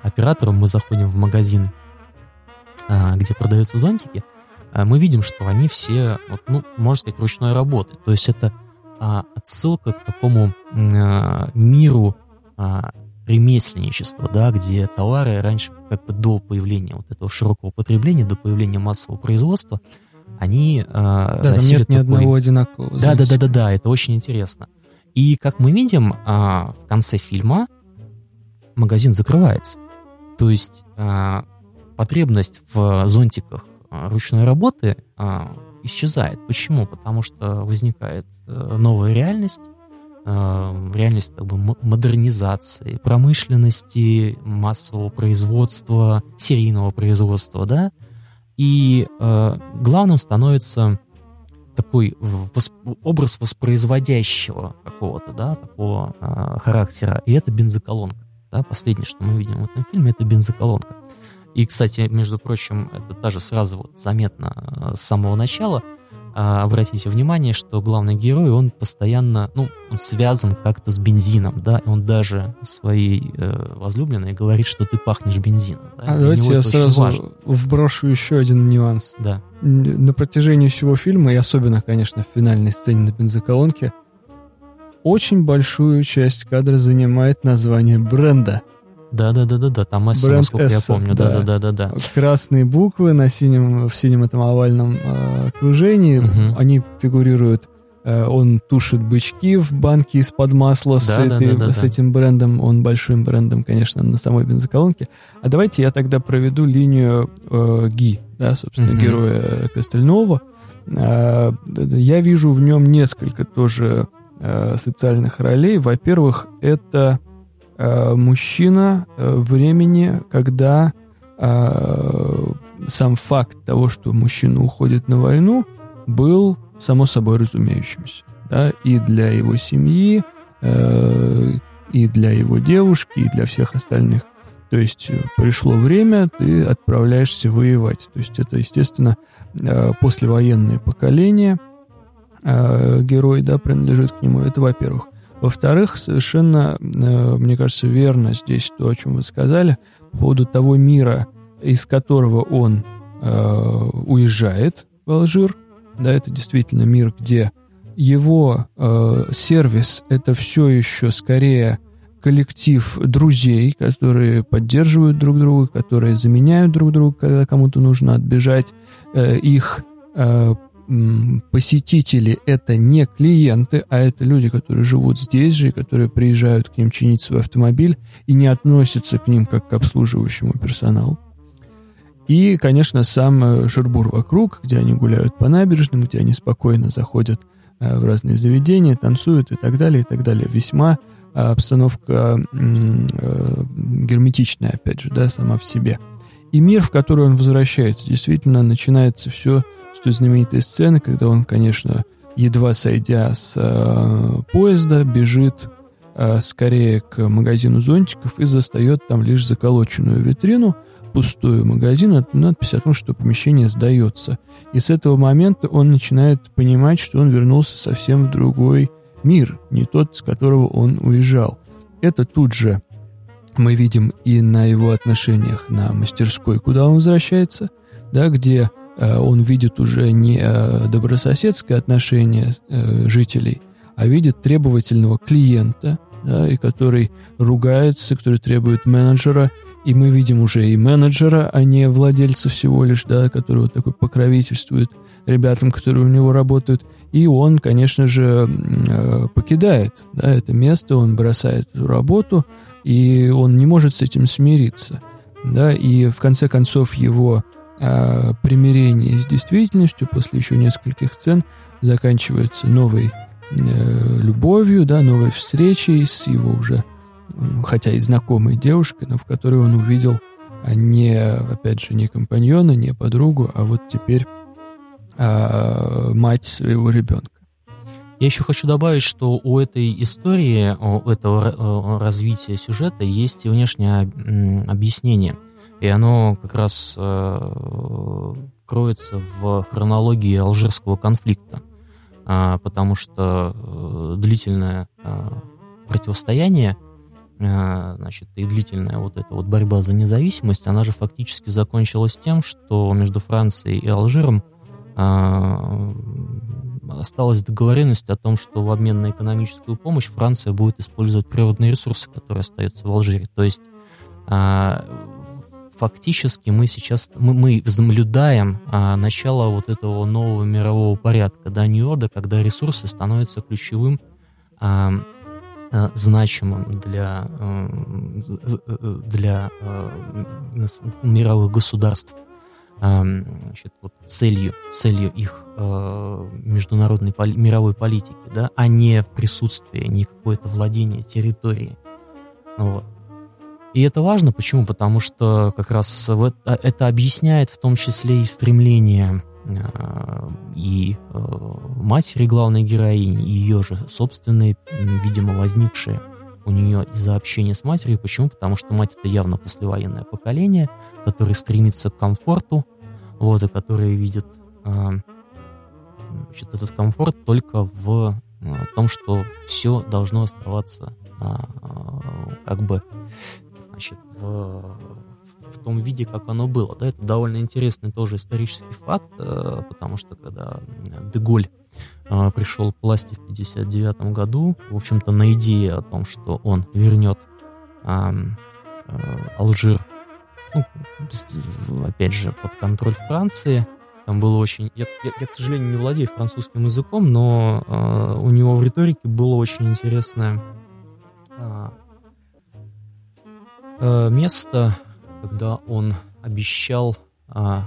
оператором, мы заходим в магазин, а, где продаются зонтики, а, мы видим, что они все, ну, можно сказать, ручной работы. То есть это а, отсылка к такому миру ремесленничества, да, где товары раньше, как бы до появления вот этого широкого потребления, до появления массового производства, они да, там нет такой... ни одного одинакового. Да, да, да, да, да, это очень интересно. И как мы видим, в конце фильма магазин закрывается. То есть а, потребность в зонтиках а, ручной работы а, исчезает. Почему? Потому что возникает э, новая реальность, э, реальность как бы модернизации, промышленности, массового производства, серийного производства, да, и э, главным становится такой восп... образ воспроизводящего какого-то, да, такого э, характера, и это бензоколонка. Да, последнее, что мы видим в этом фильме, это бензоколонка. И, кстати, между прочим, это даже сразу вот заметно э, с самого начала – а, обратите внимание, что главный герой, он постоянно, ну, он связан как-то с бензином, да, и он даже своей э, возлюбленной говорит, что ты пахнешь бензином. Да? А давайте я сразу важно. вброшу еще один нюанс. Да. На протяжении всего фильма, и особенно, конечно, в финальной сцене на бензоколонке, очень большую часть кадра занимает название бренда. Да, да, да, да, да. Там Эсса, Бренд насколько Эсса, я помню. Да. да, да, да, да. Красные буквы на синем, в синем этом овальном э, окружении. Угу. Они фигурируют. Э, он тушит бычки в банке из-под масла да, с, да, этой, да, да, с да. этим брендом. Он большим брендом, конечно, на самой бензоколонке. А давайте я тогда проведу линию э, Ги, да, собственно, угу. героя Костельнова. Э, я вижу в нем несколько тоже э, социальных ролей. Во-первых, это Э, мужчина э, времени, когда э, сам факт того, что мужчина уходит на войну, был само собой разумеющимся. Да, и для его семьи, и для его девушки, и для всех остальных. То есть пришло время, ты отправляешься воевать. То есть это, естественно, послевоенное поколение, герой, да, принадлежит к нему. Это во-первых. Во-вторых, совершенно, э, мне кажется, верно здесь то, о чем вы сказали, по поводу того мира, из которого он э, уезжает в Алжир. Да, это действительно мир, где его э, сервис это все еще скорее коллектив друзей, которые поддерживают друг друга, которые заменяют друг друга, когда кому-то нужно отбежать. Э, их э, посетители это не клиенты, а это люди, которые живут здесь же, и которые приезжают к ним чинить свой автомобиль и не относятся к ним как к обслуживающему персоналу. И, конечно, сам э, Шербур вокруг, где они гуляют по набережным, где они спокойно заходят э, в разные заведения, танцуют и так далее, и так далее. Весьма э, обстановка герметичная, опять же, да, сама в себе. И мир, в который он возвращается, действительно начинается все с той знаменитой сцены, когда он, конечно, едва сойдя с э, поезда, бежит э, скорее к магазину зонтиков и застает там лишь заколоченную витрину, пустую магазин, надпись о том, что помещение сдается. И с этого момента он начинает понимать, что он вернулся совсем в другой мир, не тот, с которого он уезжал. Это тут же мы видим и на его отношениях на мастерской, куда он возвращается, да, где Э, он видит уже не э, добрососедское отношение э, жителей, а видит требовательного клиента, да, и который ругается, который требует менеджера, и мы видим уже и менеджера, а не владельца всего лишь, да, который вот такой покровительствует ребятам, которые у него работают. И он, конечно же, покидает да, это место, он бросает эту работу, и он не может с этим смириться. Да, и в конце концов его а примирение с действительностью после еще нескольких сцен заканчивается новой э, любовью, да, новой встречей с его уже, хотя и знакомой девушкой, но в которой он увидел а не, опять же, не компаньона, не подругу, а вот теперь мать своего ребенка. Я еще хочу добавить, что у этой истории, у этого развития сюжета есть и внешнее объяснение – и оно как раз э, кроется в хронологии алжирского конфликта, э, потому что э, длительное э, противостояние, э, значит, и длительная вот эта вот борьба за независимость, она же фактически закончилась тем, что между Францией и Алжиром э, осталась договоренность о том, что в обмен на экономическую помощь Франция будет использовать природные ресурсы, которые остаются в Алжире. То есть а, фактически мы сейчас мы, мы наблюдаем а, начало вот этого нового мирового порядка, да, Нью-Йорка, когда ресурсы становятся ключевым а, а, значимым для, а, для а, мировых государств. Значит, вот целью, целью их э, международной мировой политики, да, а не присутствие, не какое-то владение территорией. Вот. И это важно, почему? Потому что как раз это, это объясняет в том числе и стремление э, и э, матери главной героини, и ее же собственные, видимо, возникшие у нее из-за общения с матерью. Почему? Потому что мать это явно послевоенное поколение, которое стремится к комфорту, вот, и которое видит э, значит, этот комфорт только в том, что все должно оставаться как бы значит, в, в том виде, как оно было. Да, это довольно интересный тоже исторический факт, э, потому что когда Деголь э, пришел к власти в 1959 году, в общем-то, на идее о том, что он вернет э, Алжир, ну, опять же, под контроль Франции, там было очень... Я, я, я к сожалению, не владею французским языком, но э, у него в риторике было очень интересное э, место, когда он обещал э,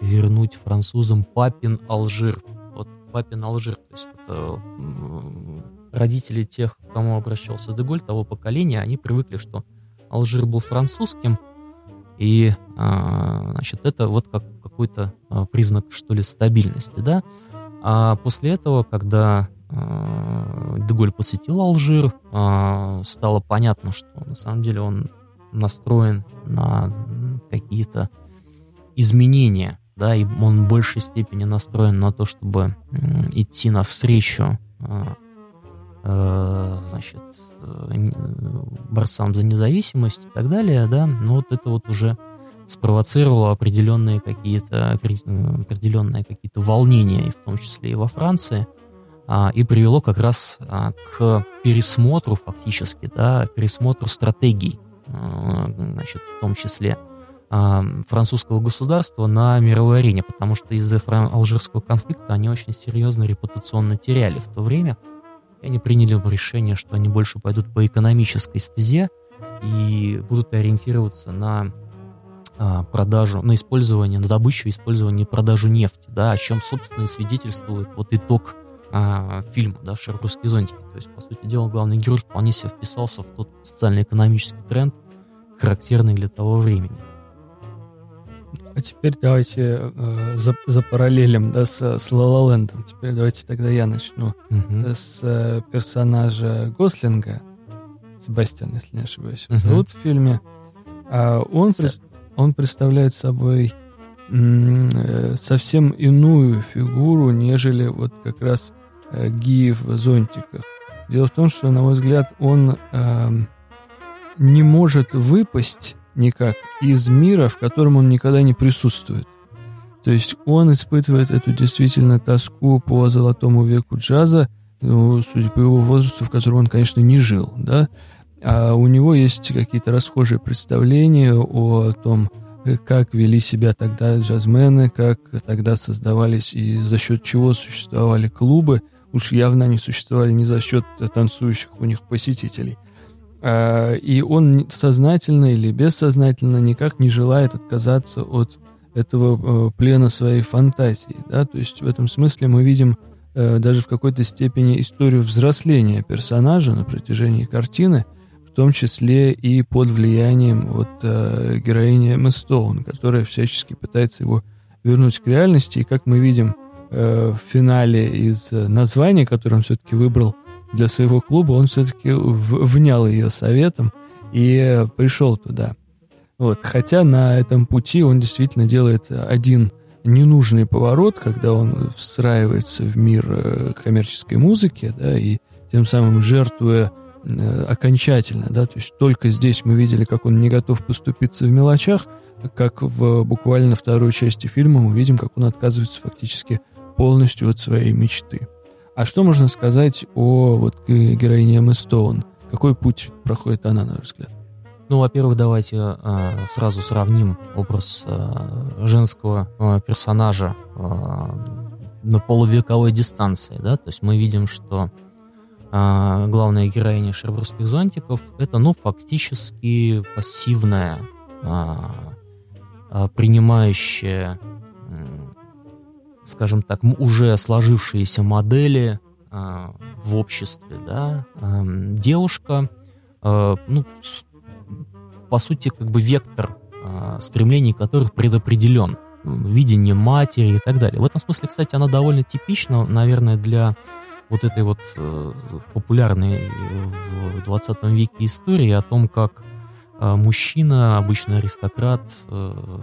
вернуть французам папин Алжир. Вот папин Алжир, то есть это э, родители тех, к кому обращался Деголь, того поколения, они привыкли, что Алжир был французским, и, а, значит, это вот как какой-то а, признак, что ли, стабильности, да. А после этого, когда а, Деголь посетил Алжир, стало понятно, что на самом деле он настроен на какие-то изменения, да, и он в большей степени настроен на то, чтобы идти навстречу, значит, Э, борцам за независимость и так далее, да, но вот это вот уже спровоцировало определенные какие-то определенные какие-то волнения, в том числе и во Франции, а, и привело как раз а, к пересмотру фактически, да, пересмотру стратегий, значит, в том числе а, французского государства на мировой арене, потому что из-за алжирского конфликта они очень серьезно репутационно теряли в то время, и они приняли решение, что они больше пойдут по экономической стезе и будут ориентироваться на а, продажу, на использование, на добычу, использование и продажу нефти, да, о чем, собственно, и свидетельствует вот итог а, фильма, да, «Шербургские зонтики». То есть, по сути дела, главный герой вполне себе вписался в тот социально-экономический тренд, характерный для того времени. А теперь давайте э, за, за параллелем да, с, с La Теперь давайте тогда я начну uh-huh. с э, персонажа Гослинга, Себастьян, если не ошибаюсь, uh-huh. зовут в фильме. А он, пред, он представляет собой м, э, совсем иную фигуру, нежели вот как раз э, Ги в зонтиках. Дело в том, что, на мой взгляд, он э, не может выпасть никак из мира, в котором он никогда не присутствует. То есть он испытывает эту действительно тоску по золотому веку джаза, ну, по его возрасту, в котором он, конечно, не жил, да, а у него есть какие-то расхожие представления о том, как вели себя тогда джазмены, как тогда создавались и за счет чего существовали клубы. Уж явно они существовали не за счет танцующих у них посетителей – и он сознательно или бессознательно никак не желает отказаться от этого э, плена своей фантазии. Да? То есть в этом смысле мы видим э, даже в какой-то степени историю взросления персонажа на протяжении картины, в том числе и под влиянием вот, э, героини Эмма Стоун, которая всячески пытается его вернуть к реальности. И как мы видим в финале из названия, которое он все-таки выбрал – для своего клуба, он все-таки внял ее советом и пришел туда. Вот. Хотя на этом пути он действительно делает один ненужный поворот, когда он встраивается в мир э, коммерческой музыки, да, и тем самым жертвуя э, окончательно, да, то есть только здесь мы видели, как он не готов поступиться в мелочах, как в буквально второй части фильма мы видим, как он отказывается фактически полностью от своей мечты. А что можно сказать о вот героине Эммы Стоун? Какой путь проходит она, на ваш взгляд? Ну, во-первых, давайте э, сразу сравним образ э, женского э, персонажа э, на полувековой дистанции, да, то есть мы видим, что э, главная героиня шербургских зонтиков это, ну, фактически пассивная, э, принимающая скажем так, уже сложившиеся модели в обществе, да, девушка, ну, по сути, как бы вектор стремлений которых предопределен видение матери и так далее. В этом смысле, кстати, она довольно типична, наверное, для вот этой вот э, популярной в 20 веке истории о том, как э, мужчина, обычно аристократ, э,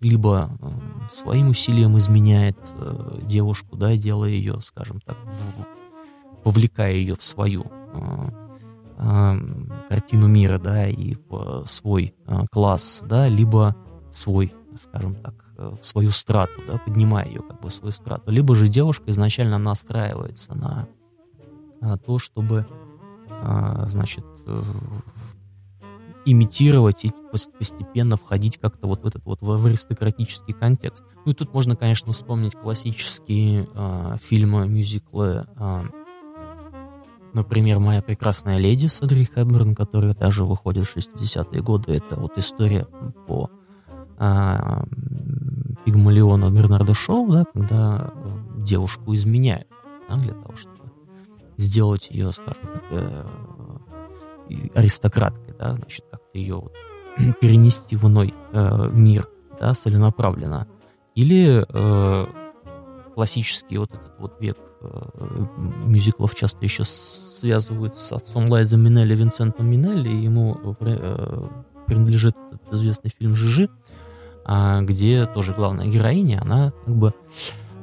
либо э, своим усилием изменяет э, девушку, да, делая ее, скажем так, в, вовлекая ее в свою э, э, картину мира, да, и в свой э, класс, да, либо свой скажем так, э, в свою страту, да, поднимая ее как бы в свою страту. Либо же девушка изначально настраивается на, на то, чтобы, а, значит, э, имитировать и постепенно входить как-то вот в этот вот в аристократический контекст. Ну и тут можно, конечно, вспомнить классические э, фильмы, мюзиклы, э, например, «Моя прекрасная леди» с Одри Хэбберн, которая даже выходит в 60-е годы. Это вот история по а, Пигмалиона Бернарда Шоу, да, когда э, девушку изменяют да, для того, чтобы сделать ее, скажем так, э, аристократкой, да, значит, как-то ее вот перенести в иной э, мир, да, целенаправленно. Или э, классический вот этот вот век э, мюзиклов часто еще связывают с отцом Лайза Минелли, Винсентом Минелли, и ему э, принадлежит этот известный фильм «Жижи», а, где тоже главная героиня, она как бы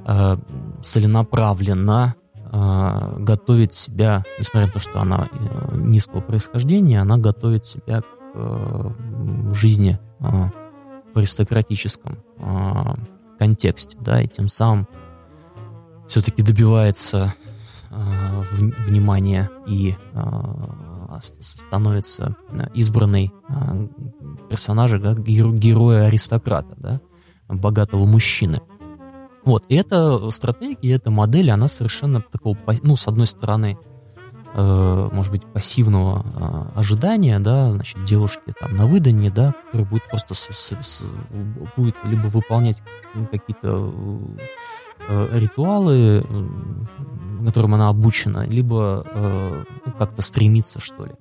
а, целенаправленно а, готовит себя, несмотря на то, что она э, низкого происхождения, она готовит себя к э, жизни в аристократическом контексте, да, и тем самым все-таки добивается внимания и становится э, избранной э, персонажа, как героя-аристократа, да, богатого мужчины. Вот, и эта стратегия, эта модель, она совершенно такого, ну, с одной стороны, э, может быть, пассивного э, ожидания, да, значит, девушки там на выданье, да, которая будет просто с, с, с, будет либо выполнять какие-то э, ритуалы, которым она обучена, либо э, ну, как-то стремиться, что ли,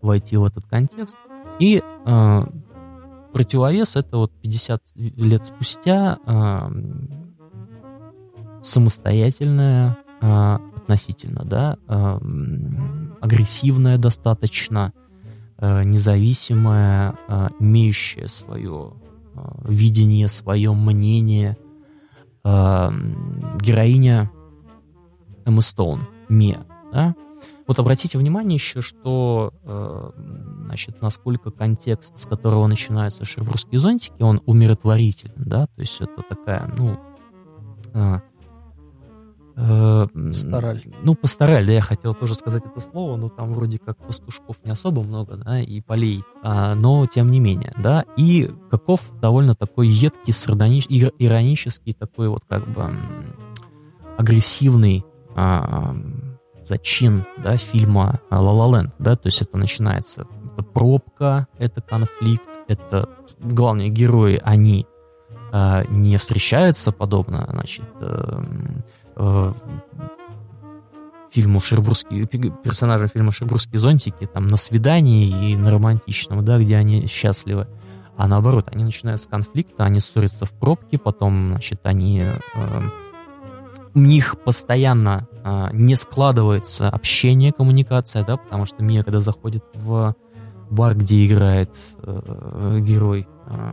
войти в этот контекст. И э, противовес это вот 50 лет спустя э, самостоятельная э, относительно, да, э, агрессивная достаточно, э, независимая, э, имеющая свое э, видение, свое мнение, э, героиня Эмма Стоун, Мия, да? Вот обратите внимание еще, что, э, значит, насколько контекст, с которого начинаются шербургские зонтики, он умиротворителен, да, то есть это такая, ну, э, э, Пастораль. Ну, пастораль, да, я хотел тоже сказать это слово, но там вроде как пастушков не особо много, да, и полей, а, но тем не менее, да, и каков довольно такой едкий, сардонич, иронический, такой вот как бы агрессивный а, зачин да, фильма «Ла Ла Ленд», да, то есть это начинается, это пробка, это конфликт, это главные герои, они а, не встречаются подобно, значит, э, э, фильму Шербургские, персонажам фильма Шербургские зонтики, там, на свидании и на романтичном, да, где они счастливы. А наоборот, они начинают с конфликта, они ссорятся в пробке, потом, значит, они э, у них постоянно а, не складывается общение, коммуникация, да, потому что Мия, когда заходит в бар, где играет э, герой э,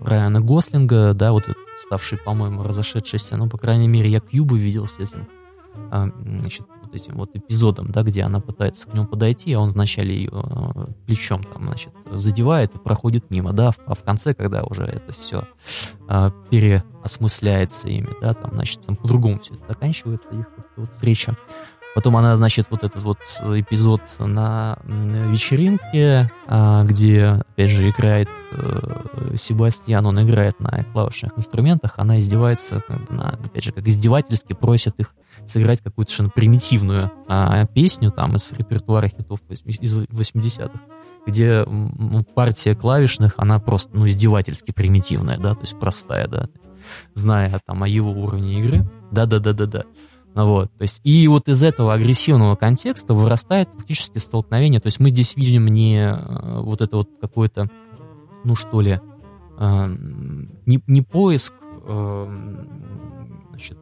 Райана Гослинга, да, вот ставший, по-моему, разошедшийся, ну, по крайней мере, я Кьюбу видел с этим, э, значит, вот этим вот эпизодом, да, где она пытается к нему подойти, а он вначале ее э, плечом там, значит, задевает и проходит мимо, да, а в конце, когда уже это все э, переосмысляется ими, да, там, значит, там по-другому все это заканчивается, их вот, вот встреча. Потом она, значит, вот этот вот эпизод на вечеринке, а, где, опять же, играет э, Себастьян, он играет на клавишных инструментах, она издевается, на, опять же, как издевательски просит их сыграть какую-то совершенно примитивную а, песню там из репертуара хитов из 80-х, где партия клавишных, она просто, ну, издевательски примитивная, да, то есть простая, да. зная там о его уровне игры. Да-да-да-да-да. Вот, то есть, и вот из этого агрессивного контекста вырастает фактически столкновение. То есть мы здесь видим не э, вот это вот какое-то, ну что ли, э, не, не поиск э, значит,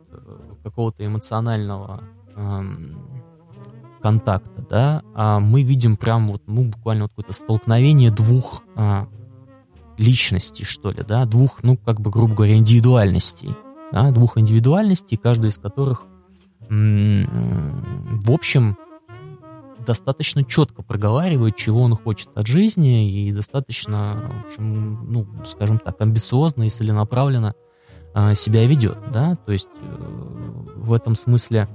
какого-то эмоционального контакта, да, а мы видим прям вот, ну, буквально вот какое-то столкновение двух личностей, что ли, да, двух, ну, как бы, грубо говоря, индивидуальностей, да, двух индивидуальностей, каждая из которых в общем, достаточно четко проговаривает, чего он хочет от жизни, и достаточно, в общем, ну, скажем так, амбициозно и целенаправленно э, себя ведет, да, то есть э, в этом смысле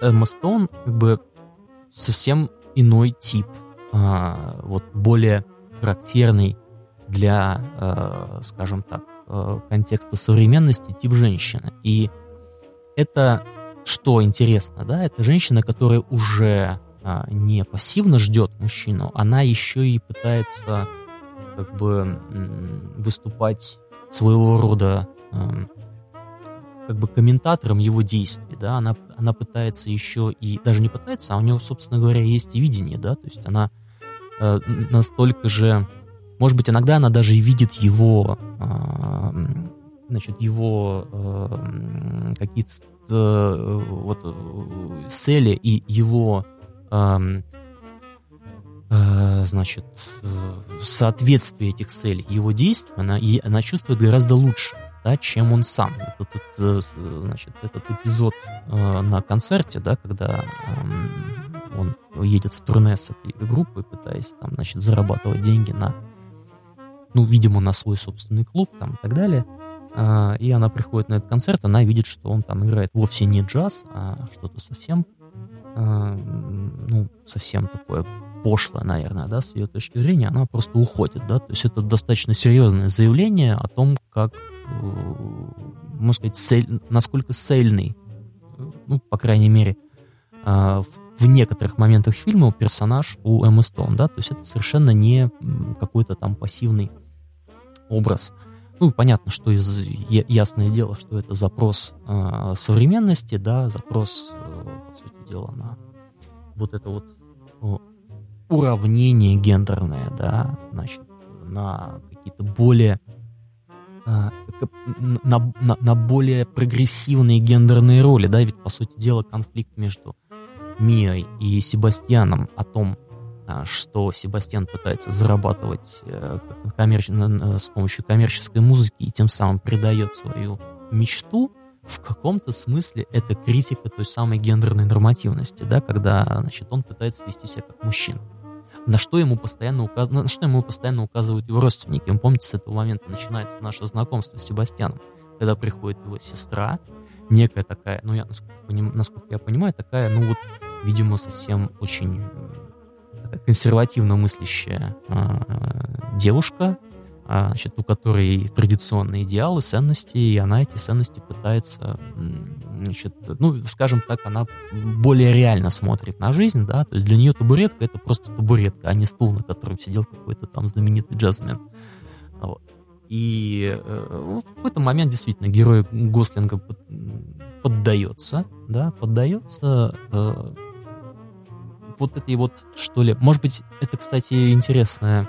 Эмма Стоун как бы совсем иной тип, э, вот более характерный для, э, скажем так, э, контекста современности тип женщины. И это что интересно, да, это женщина, которая уже а, не пассивно ждет мужчину, она еще и пытается как бы выступать своего рода как бы комментатором его действий, да, она, она пытается еще и, даже не пытается, а у нее, собственно говоря, есть и видение, да, то есть она э, настолько же, может быть, иногда она даже и видит его э, значит, его э, какие-то э, вот э, цели и его э, э, значит, э, соответствие этих целей его действий, она, и она чувствует гораздо лучше, да, чем он сам. Этот, этот, значит, этот эпизод э, на концерте, да, когда э, он едет в турне с этой группой, пытаясь там, значит, зарабатывать деньги на, ну, видимо, на свой собственный клуб там и так далее – и она приходит на этот концерт, она видит, что он там играет вовсе не джаз, а что-то совсем, а, ну, совсем такое пошлое, наверное, да, с ее точки зрения, она просто уходит, да, то есть это достаточно серьезное заявление о том, как, э, можно сказать, цель, насколько цельный, ну, по крайней мере, а, в некоторых моментах фильма персонаж у Эммы Стоун, да, то есть это совершенно не какой-то там пассивный образ. Ну, понятно, что из, ясное дело, что это запрос э, современности, да, запрос, э, по сути дела, на вот это вот э, уравнение гендерное, да, значит, на какие-то более э, на, на, на более прогрессивные гендерные роли, да, ведь, по сути дела, конфликт между Мией и Себастьяном о том, а, что Себастьян пытается зарабатывать э, коммерч... с помощью коммерческой музыки и тем самым придает свою мечту, в каком-то смысле это критика той самой гендерной нормативности, да, когда, значит, он пытается вести себя как мужчина. На что ему постоянно, указ... на что ему постоянно указывают его родственники. Вы помните, с этого момента начинается наше знакомство с Себастьяном, когда приходит его сестра, некая такая, ну, я, насколько, насколько я понимаю, такая, ну, вот, видимо, совсем очень консервативно мыслящая э, девушка, э, значит, у которой традиционные идеалы, ценности, и она эти ценности пытается, значит, ну, скажем так, она более реально смотрит на жизнь, да, то есть для нее табуретка это просто табуретка, а не стул, на котором сидел какой-то там знаменитый джазмен. Вот. И э, в какой-то момент действительно герой Гослинга поддается, да, поддается э, вот этой вот, что ли, может быть, это, кстати, интересное,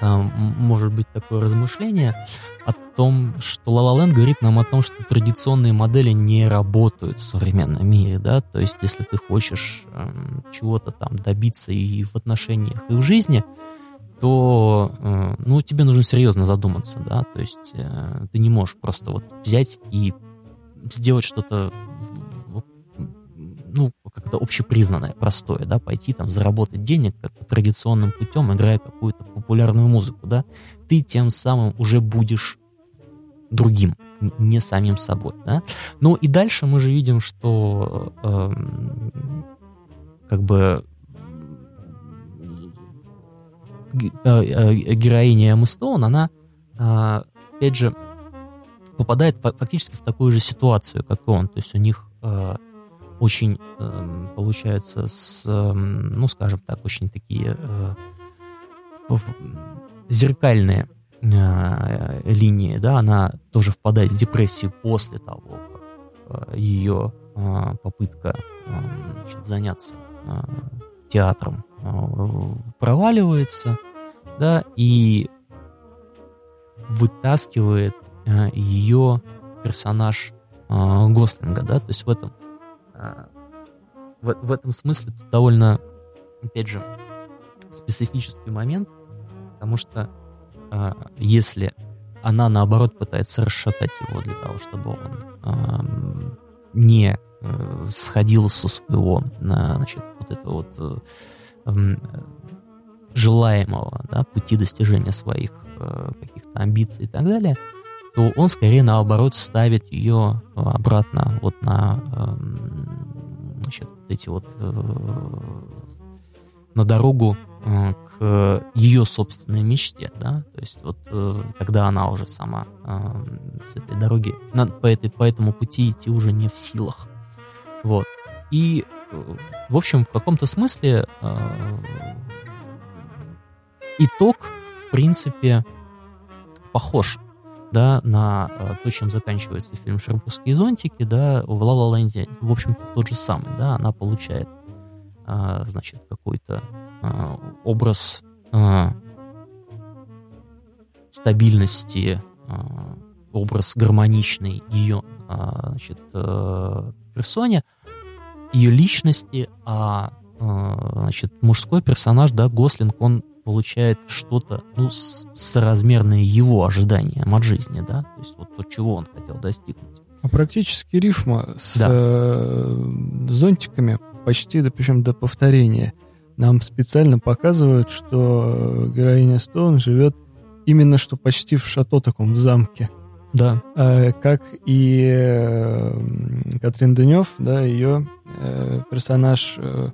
а, может быть, такое размышление о том, что La La Land говорит нам о том, что традиционные модели не работают в современном мире, да, то есть если ты хочешь эм, чего-то там добиться и в отношениях, и в жизни, то, э, ну, тебе нужно серьезно задуматься, да, то есть э, ты не можешь просто вот взять и сделать что-то ну, как-то общепризнанное, простое, да, пойти там заработать денег как традиционным путем, играя какую-то популярную музыку, да, ты тем самым уже будешь другим, не самим собой, да. Ну и дальше мы же видим, что э, как бы э, э, героиня Эмма Стоун, она, э, опять же, попадает фактически в такую же ситуацию, как и он. То есть у них очень, э, получается, с, э, ну, скажем так, очень такие э, зеркальные э, линии, да, она тоже впадает в депрессию после того, как э, ее э, попытка э, значит, заняться э, театром э, проваливается, да, и вытаскивает э, ее персонаж э, Гослинга, да, то есть в этом в, в этом смысле тут довольно, опять же, специфический момент, потому что э, если она наоборот пытается расшатать его для того, чтобы он э, не э, сходил со своего, на, значит, вот этого вот э, желаемого да, пути достижения своих э, каких-то амбиций и так далее, то он скорее наоборот ставит ее обратно вот на э, значит, эти вот э, на дорогу э, к ее собственной мечте, да, то есть вот э, когда она уже сама э, с этой дороги, по, этой, по этому пути идти уже не в силах, вот, и в общем, в каком-то смысле итог, в принципе, похож да, на то, чем заканчивается фильм «Шербургские зонтики», да, в «Ла Ла Ленде», в общем-то, тот же самый, да, она получает, значит, какой-то образ стабильности, образ гармоничный ее, значит, э, персоне, ее личности, а значит, мужской персонаж, да, Гослинг, он получает что-то, ну, соразмерное его ожиданиям от жизни, да, то есть вот то, чего он хотел достигнуть. А практически рифма с да. э, зонтиками почти, да, причем до повторения. Нам специально показывают, что героиня Стоун живет именно что почти в шато таком, в замке. Да. Э, как и э, Катрин Денев, да, ее э, персонаж э,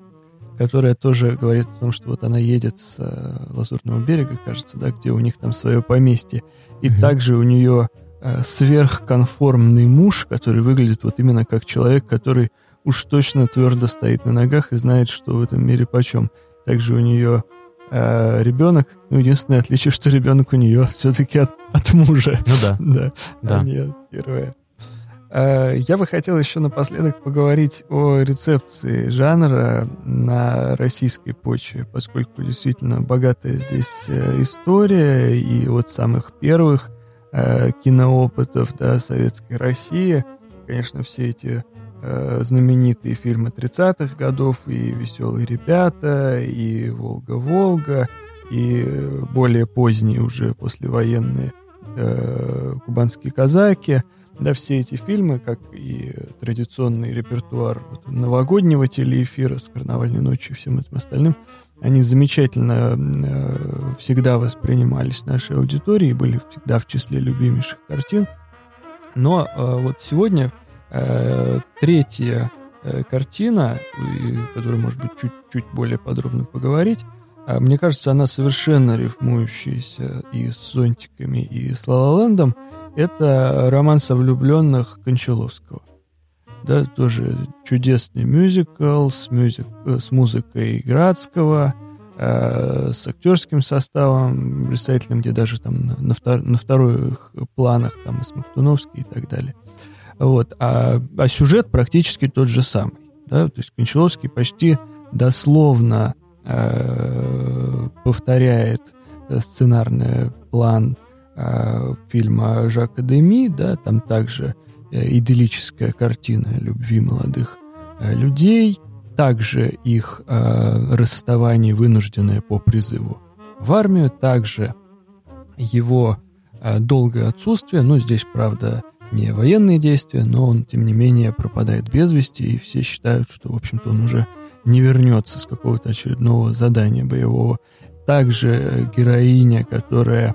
которая тоже говорит о том, что вот она едет с э, Лазурного берега, кажется, да, где у них там свое поместье. И угу. также у нее э, сверхконформный муж, который выглядит вот именно как человек, который уж точно твердо стоит на ногах и знает, что в этом мире почем. Также у нее э, ребенок, ну, единственное отличие, что ребенок у нее все-таки от, от мужа. Ну да. да. Да. А не от героя. Э, я бы хотел еще напоследок поговорить о рецепции жанра на российской почве, поскольку действительно богатая здесь э, история и от самых первых э, киноопытов да, советской России. Конечно, все эти знаменитые фильмы 30-х годов, и «Веселые ребята», и «Волга-Волга», и более поздние уже послевоенные «Кубанские казаки», да, все эти фильмы, как и традиционный репертуар вот, новогоднего телеэфира с «Карнавальной ночью» и всем этим остальным, они замечательно э, всегда воспринимались нашей аудиторией, были всегда в числе любимейших картин. Но э, вот сегодня э, третья э, картина, и, которую, может быть, чуть-чуть более подробно поговорить, э, мне кажется, она совершенно рифмующаяся и с «Зонтиками», и с «Ла Лэндом», это роман со влюбленных Кончаловского. Да, тоже чудесный мюзикл с, мюзик, э, с музыкой Градского, э, с актерским составом представительным, где даже там на, втор, на вторых планах там и Смоктуновский и так далее. Вот. А, а сюжет практически тот же самый. Да? То есть Кончаловский почти дословно э, повторяет сценарный план фильма Жака Деми, да, там также э, идиллическая картина любви молодых э, людей, также их э, расставание, вынужденное по призыву в армию, также его э, долгое отсутствие, ну, здесь, правда, не военные действия, но он, тем не менее, пропадает без вести, и все считают, что, в общем-то, он уже не вернется с какого-то очередного задания боевого. Также героиня, которая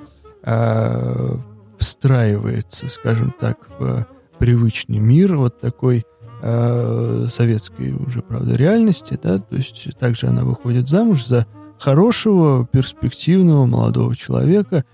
э, встраивается, скажем так, в привычный мир вот такой э, советской уже, правда, реальности, да, то есть также она выходит замуж за хорошего, перспективного молодого человека,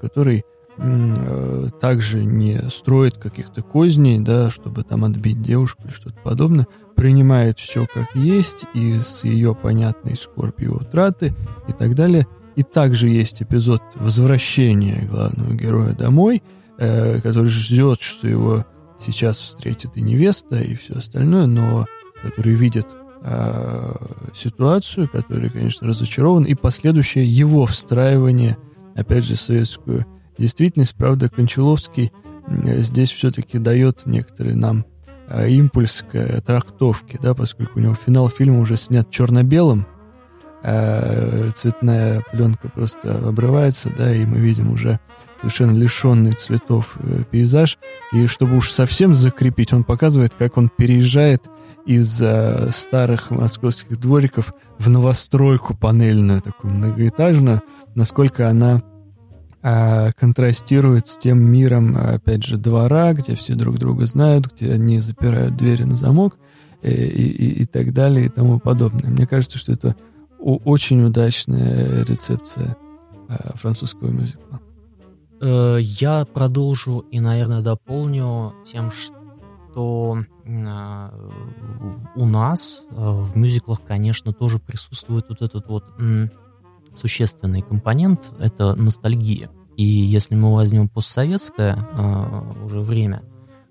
который э, также не строит каких-то козней, да, чтобы там отбить девушку или что-то подобное, принимает все как есть и с ее понятной скорбью утраты и так далее – И также есть эпизод возвращения главного героя домой, э, который ждет, что его сейчас встретит и невеста, и все остальное, но который видит э, ситуацию, который, конечно, разочарован, и последующее его встраивание, опять же, в советскую действительность. Правда, Кончаловский здесь все-таки дает некоторый нам э, импульс к трактовке, да, поскольку у него финал фильма уже снят черно-белым, э, цветная пленка просто обрывается, да, и мы видим уже совершенно лишенный цветов э, пейзаж. И чтобы уж совсем закрепить, он показывает, как он переезжает из э, старых московских двориков в новостройку панельную, такую многоэтажную, насколько она э, контрастирует с тем миром, опять же, двора, где все друг друга знают, где они запирают двери на замок и, и, и так далее и тому подобное. Мне кажется, что это очень удачная рецепция э, французского мюзикла. Э, я продолжу и, наверное, дополню тем, что э, у нас э, в мюзиклах, конечно, тоже присутствует вот этот вот существенный компонент — это ностальгия. И если мы возьмем постсоветское уже время,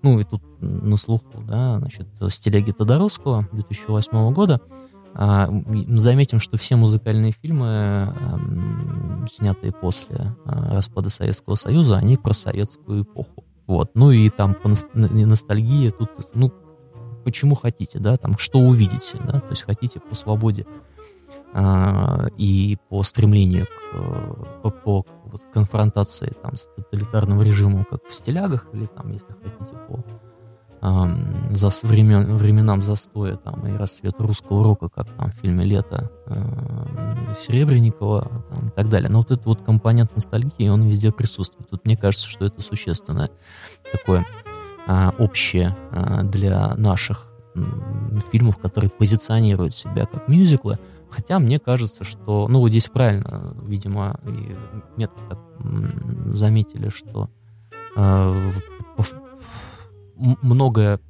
ну и тут на слуху, да, значит, стилеги Тодоровского 2008 года — а, заметим, что все музыкальные фильмы, снятые после а, распада Советского Союза, они про советскую эпоху. Вот. Ну и там по ностальгии тут, ну, почему хотите, да, там, что увидите, да, то есть хотите по свободе а, и по стремлению к, по, по вот, конфронтации там с тоталитарным режимом, как в стилягах, или там, если хотите, по за времен, временам застоя там, и рассвет русского рока, как там в фильме «Лето» э, Серебренникова там, и так далее. Но вот этот вот компонент ностальгии, он везде присутствует. Вот мне кажется, что это существенное такое а, общее а, для наших фильмов, которые позиционируют себя как мюзиклы. Хотя мне кажется, что, ну вот здесь правильно, видимо, и метод так заметили, что э, многое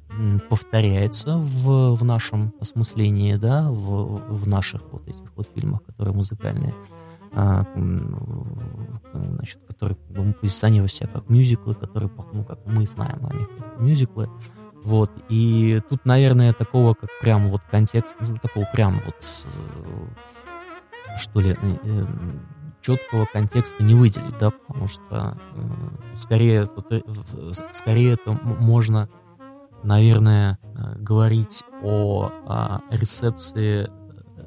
повторяется в, в нашем осмыслении, да, в, в наших вот этих вот фильмах, которые музыкальные, а, значит, которые мы позиционируем себя как мюзиклы, которые, ну, как мы знаем о них, как мюзиклы. Вот, и тут, наверное, такого, как прям вот контекст, ну, такого прям вот, э, что ли, э, э, четкого контекста не выделить, да, потому что э, скорее, э, скорее это можно, наверное, э, говорить о, о рецепции